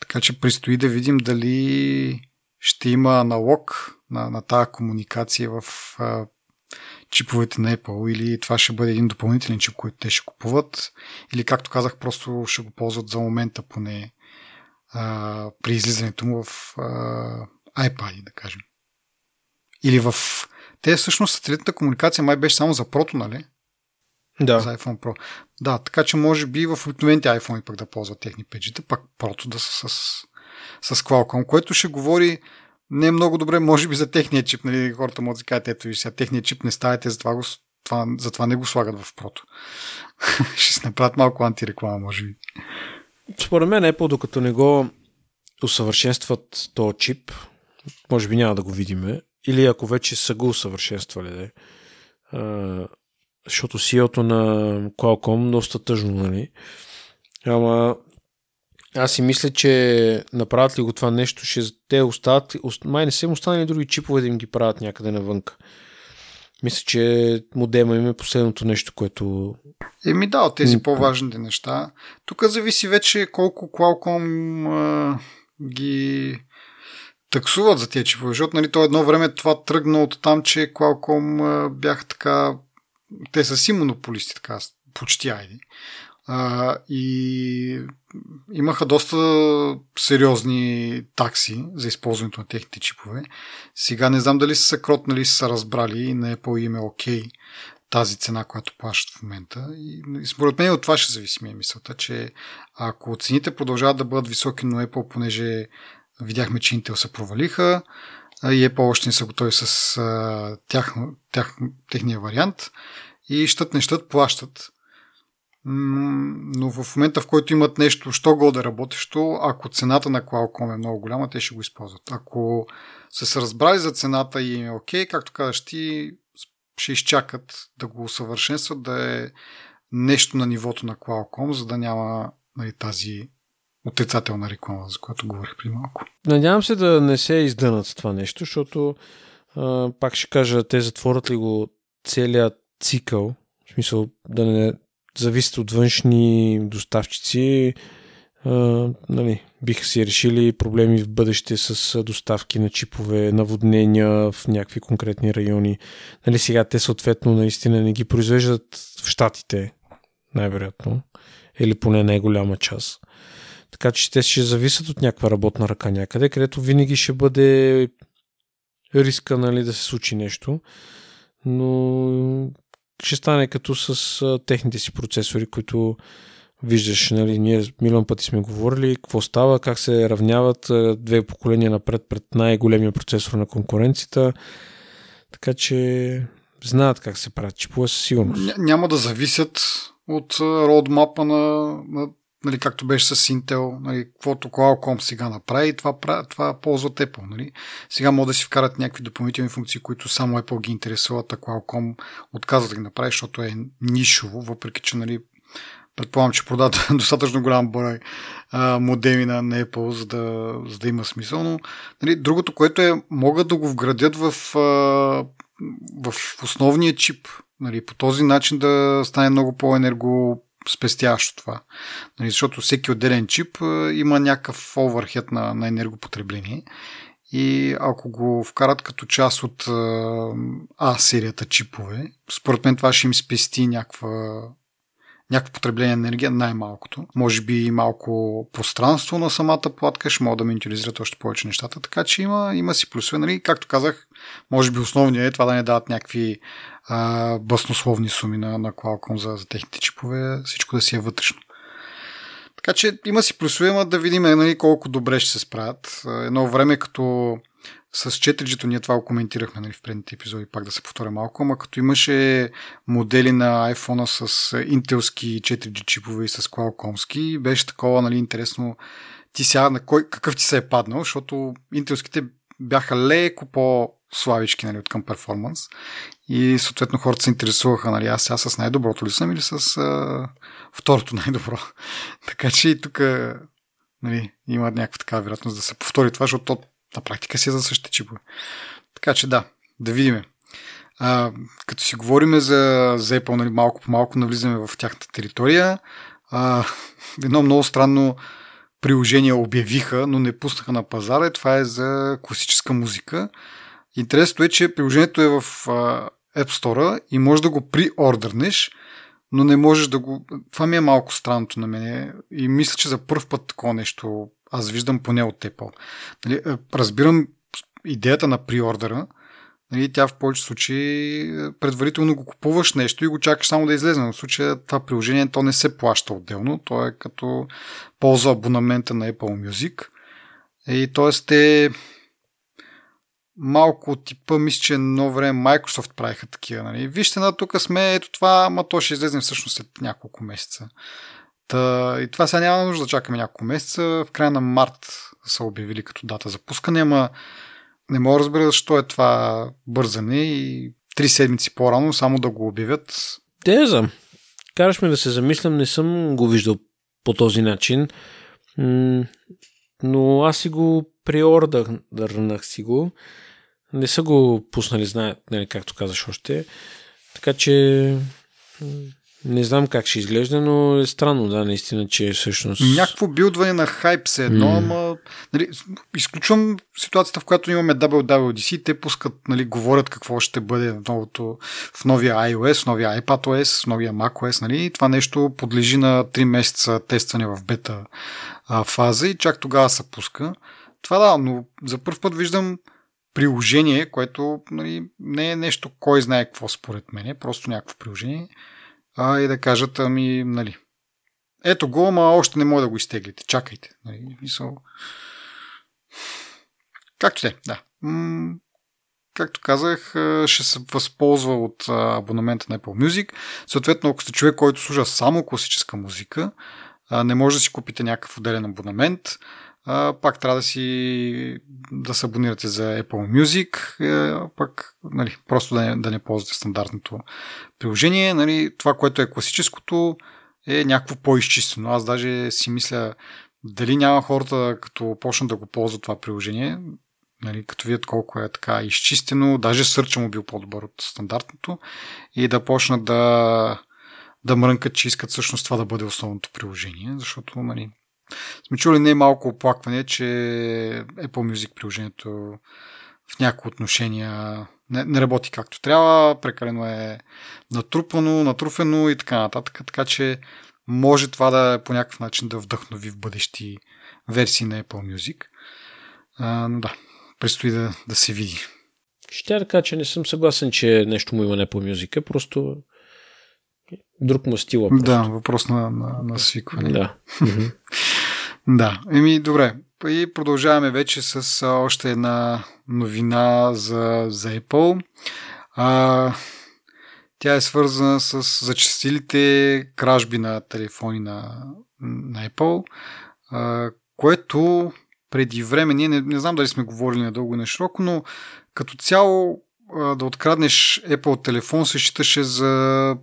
Така че предстои да видим дали ще има аналог на, на тази комуникация в а, чиповете на Apple или това ще бъде един допълнителен чип, който те ще купуват или както казах, просто ще го ползват за момента поне а, при излизането му в а, iPad, да кажем. Или в... Те всъщност сателитната комуникация май беше само за прото, нали? Да. За iPhone Pro. Да, така че може би в обикновените iPhone пък да ползват техни 5G, пак прото да са с, с Qualcomm, което ще говори не е много добре, може би за техния чип. Нали? Хората могат да кажат, ето и сега техния чип не ставате, затова, го, това, затова не го слагат в прото. ще се направят малко антиреклама, може би. Според мен Apple, докато не го усъвършенстват този чип, може би няма да го видиме. Или ако вече са го усъвършенствали, да а, защото CEO-то на Qualcomm доста тъжно, нали? Ама аз си мисля, че направят ли го това нещо, ще те остават, май не са им останали други чипове да им ги правят някъде навънка. Мисля, че модема им е последното нещо, което... Еми да, от тези по-важните неща. Тук зависи вече колко Qualcomm а, ги таксуват за тези чипове, защото нали, то едно време това тръгна от там, че Qualcomm а, бяха така... Те са си монополисти, така, почти айди. А, и имаха доста сериозни такси за използването на техните чипове. Сега не знам дали са кротнали, са разбрали и на Apple им е окей тази цена, която плащат в момента. И, според мен от това ще зависи ми е мисълта, че ако цените продължават да бъдат високи, но Apple, понеже видяхме, че Intel се провалиха, и Apple още не са готови с тях, тях, техния вариант и щат не щат плащат но в момента, в който имат нещо, що го да работещо, ако цената на Qualcomm е много голяма, те ще го използват. Ако са се разбрали за цената и е окей, както казаш ти, ще изчакат да го усъвършенстват, да е нещо на нивото на Qualcomm, за да няма нали, тази отрицателна реклама, за която говорих при малко. Надявам се да не се издънат с това нещо, защото А, пак ще кажа, те затворят ли го целият цикъл, в смисъл да не зависят от външни доставчици, а, нали, биха си решили проблеми в бъдеще с доставки на чипове, наводнения в някакви конкретни райони. Нали, сега те съответно наистина не ги произвеждат в Штатите, най-вероятно, или поне най-голяма част. Така че те ще зависят от някаква работна ръка някъде, където винаги ще бъде риска нали, да се случи нещо. Но ще стане като с а, техните си процесори, които виждаш, нали, ние милион пъти сме говорили какво става, как се равняват две поколения напред пред най-големия процесор на конкуренцията. Така че знаят как се правят чипове със сигурност. Няма да зависят от родмапа на, на нали, както беше с Intel, нали, каквото Qualcomm сега направи, това, това ползват Apple. Нали. Сега могат да си вкарат някакви допълнителни функции, които само Apple ги интересуват, а Qualcomm отказва да ги направи, защото е нишово, въпреки че нали, предполагам, че продават достатъчно голям брой модеми на, на Apple, за да, за да има смисъл. Но нали, другото, което е, могат да го вградят в, а, в основния чип. Нали, по този начин да стане много по-енерго спестящо това. Нали, защото всеки отделен чип има някакъв оверхед на, на енергопотребление. И ако го вкарат като част от А серията чипове, според мен това ще им спести някаква някакво потребление на енергия, най-малкото. Може би и малко пространство на самата платка, ще мога да минимализират още повече нещата, така че има, има си плюсове. Нали? Както казах, може би основният е това да не дават някакви а, баснословни суми на, на Qualcomm за, за техните чипове, всичко да си е вътрешно. Така че има си плюсове, но да видим нали, колко добре ще се справят. Едно време като с 4G-то ние това го коментирахме нали, в предните епизоди, пак да се повторя малко, ама като имаше модели на iPhone с интелски 4G чипове и с Qualcommски, беше такова нали, интересно ти сега на кой, какъв ти се е паднал, защото интелските бяха леко по-славички нали, от към перформанс и съответно хората се интересуваха, нали, аз сега с най-доброто ли съм или с а, второто най-добро. така че и тук нали, има някаква така вероятност да се повтори това, защото на практика си е за същите чипове. Така че да, да видим. А, като си говорим за, за Apple, нали, малко по малко навлизаме в тяхната територия. А, едно много странно приложение обявиха, но не пуснаха на пазара и това е за класическа музика. Интересното е, че приложението е в App Store и можеш да го приордърнеш, но не можеш да го... Това ми е малко странното на мене и мисля, че за първ път такова нещо аз виждам поне от Apple. Нали, разбирам идеята на приордера, нали, тя в повече случаи предварително го купуваш нещо и го чакаш само да излезе. Но в случая това приложение то не се плаща отделно, то е като полза абонамента на Apple Music. И т.е. те малко типа, мисля, че едно време Microsoft правиха такива. Нали. Вижте, на тук сме, ето това, ама то ще излезе всъщност след няколко месеца. Та, и това сега няма нужда да чакаме няколко месеца. В края на март са обявили като дата за пускане, ама не мога да разбера защо е това бързане и три седмици по-рано само да го обявят. Те знам. Караш ме да се замислям, не съм го виждал по този начин. но аз си го приордърнах си го. Не са го пуснали, знаят, нали, както казаш още. Така че не знам как ще изглежда, но е странно, да, наистина, че всъщност... Някакво билдване на хайп се едно, mm. ама... Нали, изключвам ситуацията, в която имаме WWDC, те пускат, нали, говорят какво ще бъде в, новото, в новия iOS, в новия iPadOS, в новия macOS, нали, това нещо подлежи на 3 месеца тестване в бета а, фаза и чак тогава се пуска. Това да, но за първ път виждам приложение, което нали, не е нещо кой знае какво според мен, е просто някакво приложение, а и да кажат, ами, нали, ето го, ама още не може да го изтеглите. Чакайте. Нали, мисъл... Както те, да. М- както казах, ще се възползва от абонамента на Apple Music. Съответно, ако сте човек, който служа само класическа музика, не може да си купите някакъв отделен абонамент. Пак трябва да си да се абонирате за Apple Music, е, пък нали, просто да не, да не ползвате стандартното приложение. Нали, това, което е класическото, е някакво по-изчистено. Аз даже си мисля дали няма хората, като почнат да го ползват това приложение, нали, като видят колко е така изчистено, даже сърча му бил по-добър от стандартното и да почнат да, да мрънкат, че искат всъщност това да бъде основното приложение, защото нали, сме чули не малко оплакване, че Apple Music приложението в някои отношения не, не работи както трябва, прекалено е натрупано, натруфено и така нататък, така че може това да е по някакъв начин да вдъхнови в бъдещи версии на Apple Music. А, но да, предстои да, да се види. Ще да кажа, че не съм съгласен, че нещо му има не по мюзика, просто друг му стила. Просто. Да, въпрос на, на, на свикване. Да. да, еми добре. И продължаваме вече с още една новина за, за Apple. А, тя е свързана с зачастилите кражби на телефони на, на Apple, а, което преди време, ние не, не знам дали сме говорили надълго и на широко, но като цяло да откраднеш Apple телефон се считаше за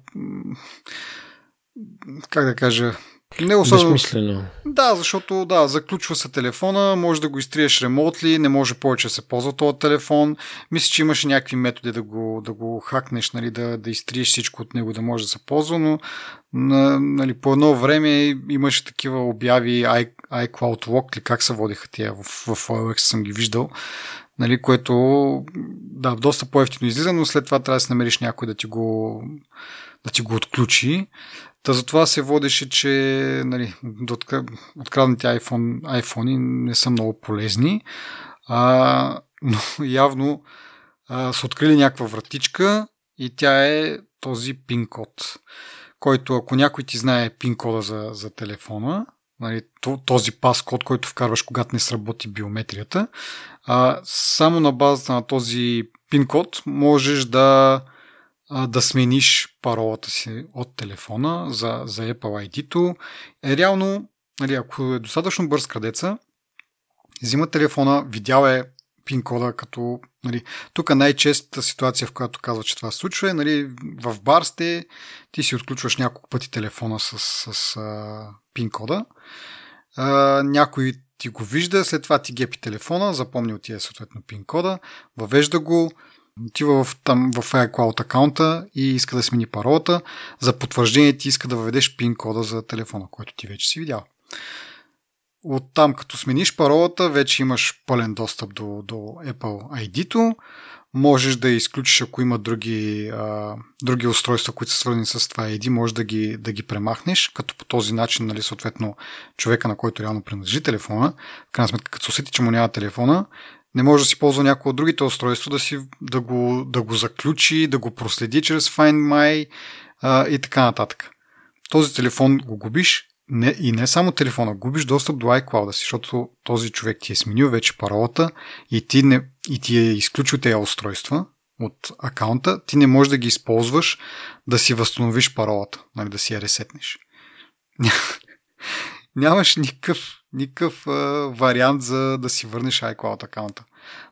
как да кажа не особено... Безмислено. Да, защото да, заключва се телефона, може да го изтриеш ремонтли, не може повече да се ползва този телефон. Мисля, че имаше някакви методи да го, да го хакнеш, нали, да, да изтриеш всичко от него, да може да се ползва, но нали, по едно време имаше такива обяви iCloud Lock, или как се водиха тия в, в iOX съм ги виждал, нали, което да, доста по-ефтино излиза, но след това трябва да се намериш някой да ти го, да ти го отключи. Та затова се водеше, че нали, откраднати iPhone, iPhone не са много полезни, а, но явно а, са открили някаква вратичка и тя е този пин код, който ако някой ти знае пин кода за, за телефона, нали, този пас код, който вкарваш когато не сработи биометрията, а, само на базата на този пин код можеш да да смениш паролата си от телефона за, за Apple ID-то. Е, реално, нали, ако е достатъчно бърз крадеца, взима телефона, видял е пин кода, като нали, тук най-честата ситуация, в която казва, че това се случва е нали, в бар сте, ти си отключваш няколко пъти телефона с, с а, пин кода, а, някой ти го вижда, след това ти гепи телефона, запомни от тия съответно пин кода, въвежда го, отива в, там, в iCloud акаунта и иска да смени паролата. За потвърждение ти иска да въведеш пин кода за телефона, който ти вече си видял. Оттам, като смениш паролата, вече имаш пълен достъп до, до Apple ID-то. Можеш да изключиш, ако има други, а, други устройства, които са свързани с това ID, може да ги, да ги премахнеш, като по този начин, нали, съответно, човека, на който реално принадлежи телефона, в крайна сметка, като се усети, че му няма телефона, не може да си ползва някои от другите устройства, да, си, да, го, да го заключи, да го проследи чрез Find My а, и така нататък. Този телефон го губиш не, и не само телефона, губиш достъп до iCloud си, защото този човек ти е сменил вече паролата и ти, не, и ти е изключил тези устройства от акаунта, ти не можеш да ги използваш да си възстановиш паролата, нали, да си я ресетнеш. Нямаш никакъв никакъв а, вариант за да си върнеш iCloud акаунта.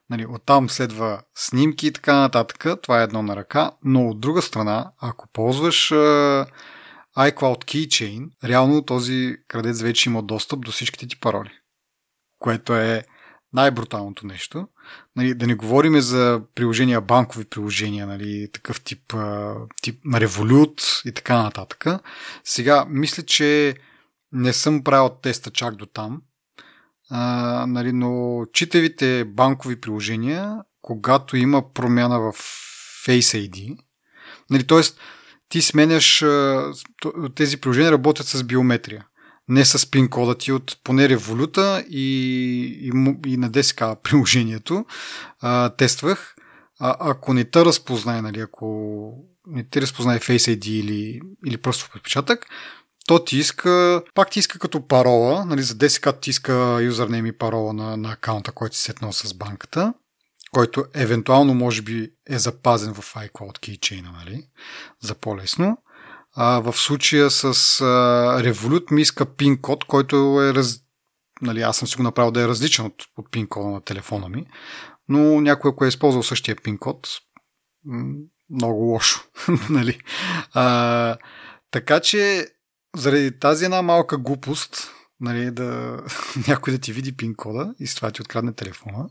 Нали, оттам следва снимки и така нататък. Това е едно на ръка. Но от друга страна, ако ползваш а, iCloud Keychain, реално този крадец вече има достъп до всичките ти пароли. Което е най-бруталното нещо. Нали, да не говорим за приложения, банкови приложения, нали, такъв тип, тип на Revolut и така нататък. Сега, мисля, че не съм правил теста чак до там, а, нали, но читавите банкови приложения, когато има промяна в Face ID, нали, т.е. ти сменяш, тези приложения работят с биометрия, не с пин кода ти от поне революта и, и, и на ДСК приложението а, тествах. А, ако не те разпознае, нали, ако не ти разпознае Face ID или, или просто подпечатък, то ти иска, пак ти иска като парола, нали, за 10 ти иска юзернейм и парола на, на акаунта, който си сетнал с банката, който евентуално може би е запазен в iCloud Keychain, нали, за по-лесно. А, в случая с а, Revolut ми иска пин код, който е раз... нали, аз съм си го направил да е различен от, от пин кода на телефона ми, но някой, ако е използвал същия пин код, много лошо. нали? а, така че заради тази една малка глупост, нали, да, някой да ти види пин кода и с това ти открадне телефона,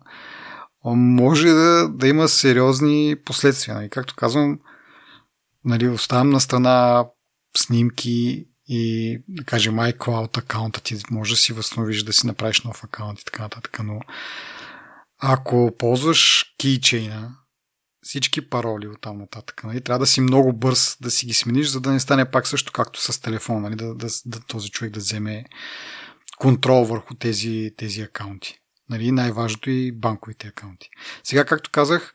може да, да има сериозни последствия. Нали? Както казвам, нали, оставям на страна снимки и, да кажем, iCloud акаунта ти може да си възстановиш, да си направиш нов акаунт и така нататък, но ако ползваш кейчейна, всички пароли от там нататък, нали, трябва да си много бърз да си ги смениш, за да не стане пак също както с телефона, нали, да, да, да този човек да вземе контрол върху тези, тези акаунти. Нали, най-важното и банковите акаунти. Сега, както казах,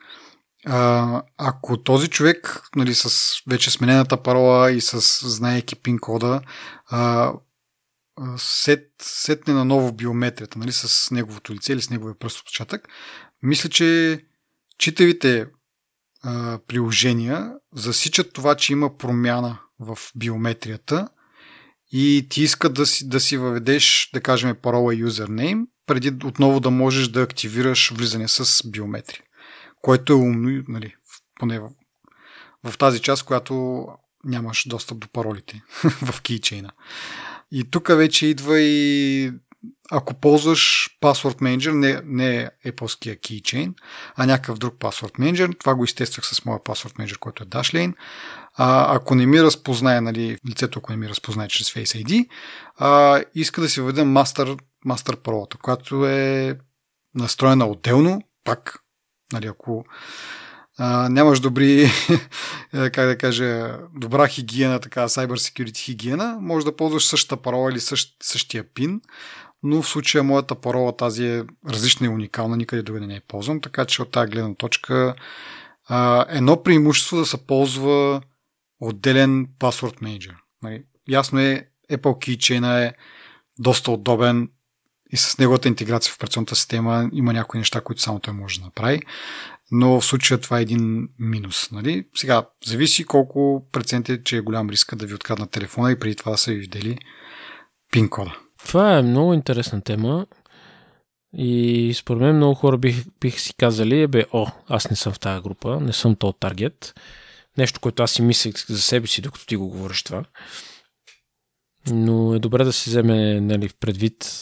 ако този човек, нали, с вече сменената парола и с знаеки пин кода, сет, сетне на ново биометрията, нали, с неговото лице или с неговия пръстотпечатък, мисля, че читавите приложения засичат това, че има промяна в биометрията и ти искат да си, да си въведеш, да кажем, парола юзернейм, преди отново да можеш да активираш влизане с биометрия. Което е умно, нали, поне в, в тази част, която нямаш достъп до паролите в кейчейна. И тук вече идва и ако ползваш Password Manager, не, не Apple-ския Keychain, а някакъв друг Password Manager, това го изтествах с моя Password Manager, който е Dashlane, а, ако не ми разпознае, нали, лицето, ако не ми разпознае чрез Face ID, а, иска да си въведе Master, Master Pro, която е настроена отделно, пак, нали, ако а, нямаш добри, е, как да кажа, добра хигиена, така, cyber security хигиена, може да ползваш същата парола или същ, същия пин, но в случая моята парола тази е различна и уникална, никъде другаде не я ползвам, така че от тази гледна точка а, едно преимущество да се ползва отделен manager. Нали, ясно е, Apple Keychain е доста удобен и с неговата интеграция в операционната система има някои неща, които само той може да направи но в случая това е един минус. Нали? Сега, зависи колко прецените, че е голям риска да ви откраднат телефона и преди това да са ви видели пин кода. Това е много интересна тема и според мен много хора бих, бих си казали, бе, о, аз не съм в тази група, не съм то таргет. Нещо, което аз си мислех за себе си, докато ти го говориш това. Но е добре да се вземе нали, в предвид,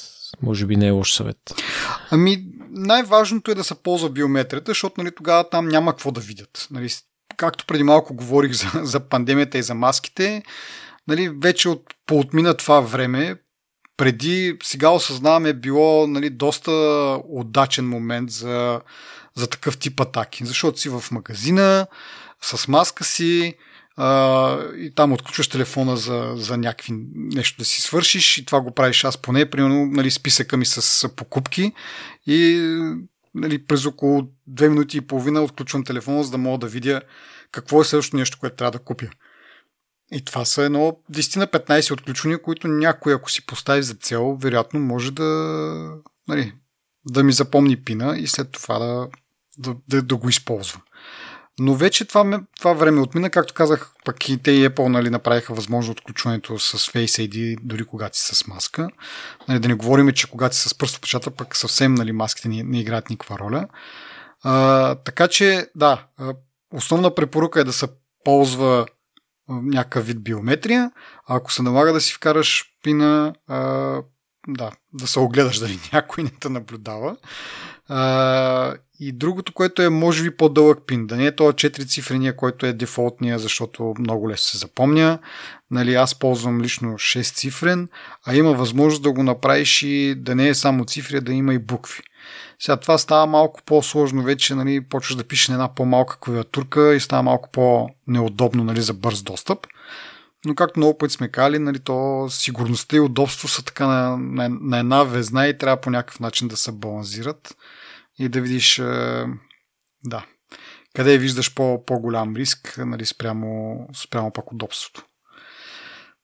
може би не е лош съвет. Ами, най-важното е да се ползва биометрията, защото нали, тогава там няма какво да видят. Нали, както преди малко говорих за, за пандемията и за маските, нали, вече от, поотмина това време, преди сега осъзнаваме било нали, доста удачен момент за, за такъв тип атаки. Защото си в магазина, с маска си, а, и там отключваш телефона за, за някакви нещо да си свършиш и това го правиш аз поне, примерно нали, списъка ми с покупки и нали, през около 2 минути и половина отключвам телефона, за да мога да видя какво е следващото нещо, което трябва да купя. И това са едно 10 на 15 отключвания, които някой, ако си постави за цел, вероятно може да, нали, да ми запомни пина и след това да, да, да, да го използва. Но вече това, това време отмина, както казах, пък и те и Apple нали, направиха възможно отключването с Face ID, дори когато си с маска. Нали, да не говорим, че когато си с пръстопечата, пък съвсем нали, маските не, не играят никаква роля. А, така че, да, основна препоръка е да се ползва някакъв вид биометрия, а ако се налага да си вкараш пина, а, да, да се огледаш дали някой не те наблюдава. А, и другото, което е може би по-дълъг пин, да не е това 4 цифрения, който е дефолтния, защото много лесно се запомня. Нали, аз ползвам лично 6 цифрен, а има възможност да го направиш и да не е само цифри, да има и букви. Сега това става малко по-сложно вече, нали, почваш да пишеш на една по-малка клавиатурка и става малко по-неудобно нали, за бърз достъп. Но както много пъти сме кали, нали, то сигурността и удобство са така на, на, на една везна и трябва по някакъв начин да се балансират и да видиш да, къде виждаш по, по-голям риск нали, спрямо, спрямо пак удобството.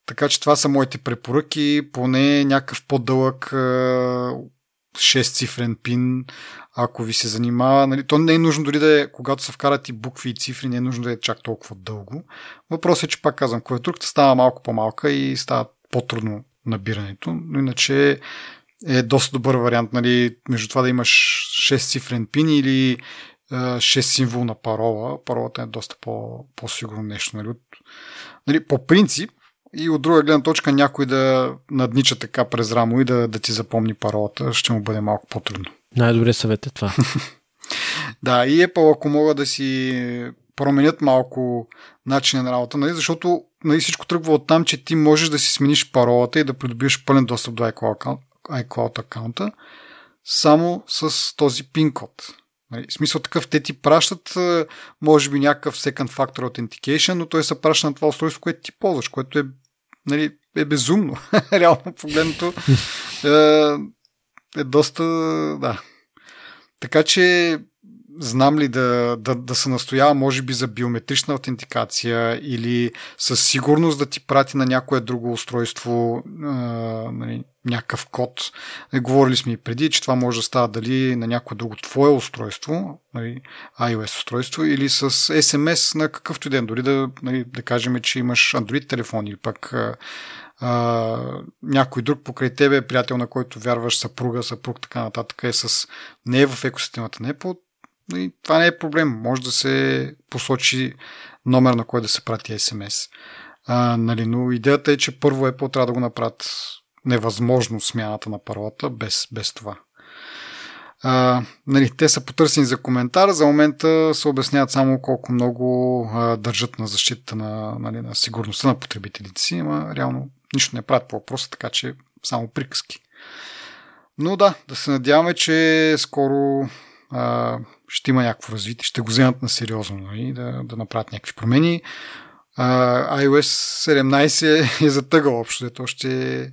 Така че това са моите препоръки. Поне някакъв по-дълъг 6-цифрен пин, ако ви се занимава. Нали, то не е нужно дори да е, когато се вкарат и букви и цифри, не е нужно да е чак толкова дълго. Въпросът е, че пак казвам, клавиатурката става малко по-малка и става по-трудно набирането, но иначе е доста добър вариант, нали, между това да имаш 6 цифрен пин или 6 символна парола. Паролата е доста по, по-сигурно нещо. Нали. Нали, по принцип, и от друга гледна точка някой да наднича така през рамо и да, да ти запомни паролата, ще му бъде малко по-трудно. Най-добре съвет е това. да, и Apple, ако могат да си променят малко начина на работа, нали? защото нали, всичко тръгва от там, че ти можеш да си смениш паролата и да придобиеш пълен достъп до iCloud, iCloud аккаунта само с този пин код. Нали, в смисъл такъв, те ти пращат, може би, някакъв second factor authentication, но той се праща на това устройство, което ти ползваш, което е, нали, е безумно. Реално погледнато е, е доста, да. Така че знам ли да, да, да се настоява, може би, за биометрична аутентикация или със сигурност да ти прати на някое друго устройство а, нали, някакъв код. Не, говорили сме и преди, че това може да става дали на някое друго твое устройство, нали, iOS устройство, или с SMS на какъвто ден. Дори да, нали, да кажем, че имаш Android телефон или пък а, а, някой друг покрай тебе, приятел на който вярваш, съпруга, съпруг, така нататък, е с не е в екосистемата на Apple, и това не е проблем. Може да се посочи номер, на който да се прати SMS. А, нали, но идеята е, че първо Apple трябва да го направят невъзможно смяната на паролата без, без това. А, нали, те са потърсени за коментар. За момента се обясняват само колко много а, държат на защита на, нали, на сигурността на потребителите си, ама реално нищо не правят по въпроса, така че само приказки. Но да, да се надяваме, че скоро а, ще има някакво развитие, ще го вземат на сериозно нали, да, да направят някакви промени. А, iOS 17 е затъгал общо, ето още,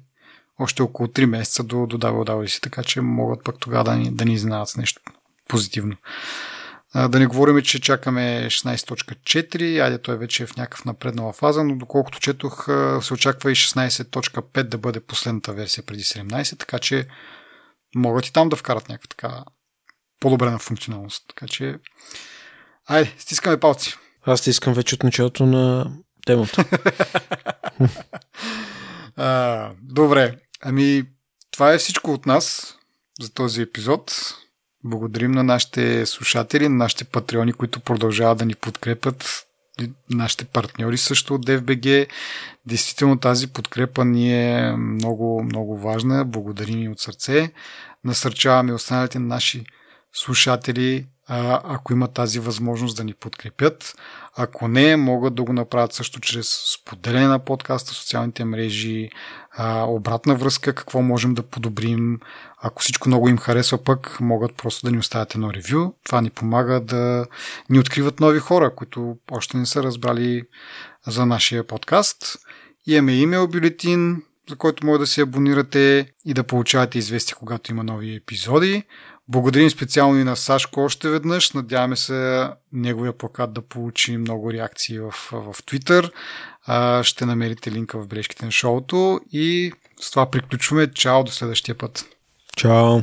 още около 3 месеца до, до WWDC, така че могат пък тогава да ни, да ни изненадат с нещо позитивно. А, да не говорим, че чакаме 16.4, айде той вече е в някакъв напреднала фаза, но доколкото четох, се очаква и 16.5 да бъде последната версия преди 17, така че могат и там да вкарат някаква така по-добре на функционалност. Така че, айде, стискаме палци. Аз стискам вече от началото на темата. а, добре, ами това е всичко от нас за този епизод. Благодарим на нашите слушатели, на нашите патреони, които продължават да ни подкрепят, нашите партньори също от DFBG. Действително тази подкрепа ни е много, много важна. Благодарим и от сърце. Насърчаваме останалите наши слушатели, ако имат тази възможност да ни подкрепят. Ако не, могат да го направят също чрез споделяне на подкаста социалните мрежи, обратна връзка, какво можем да подобрим. Ако всичко много им харесва, пък могат просто да ни оставят едно ревю. Това ни помага да ни откриват нови хора, които още не са разбрали за нашия подкаст. Имаме имейл бюлетин, за който може да се абонирате и да получавате известия, когато има нови епизоди. Благодарим специално и на Сашко още веднъж. Надяваме се неговия плакат да получи много реакции в, в Twitter. ще намерите линка в бележките на шоуто и с това приключваме. Чао, до следващия път. Чао.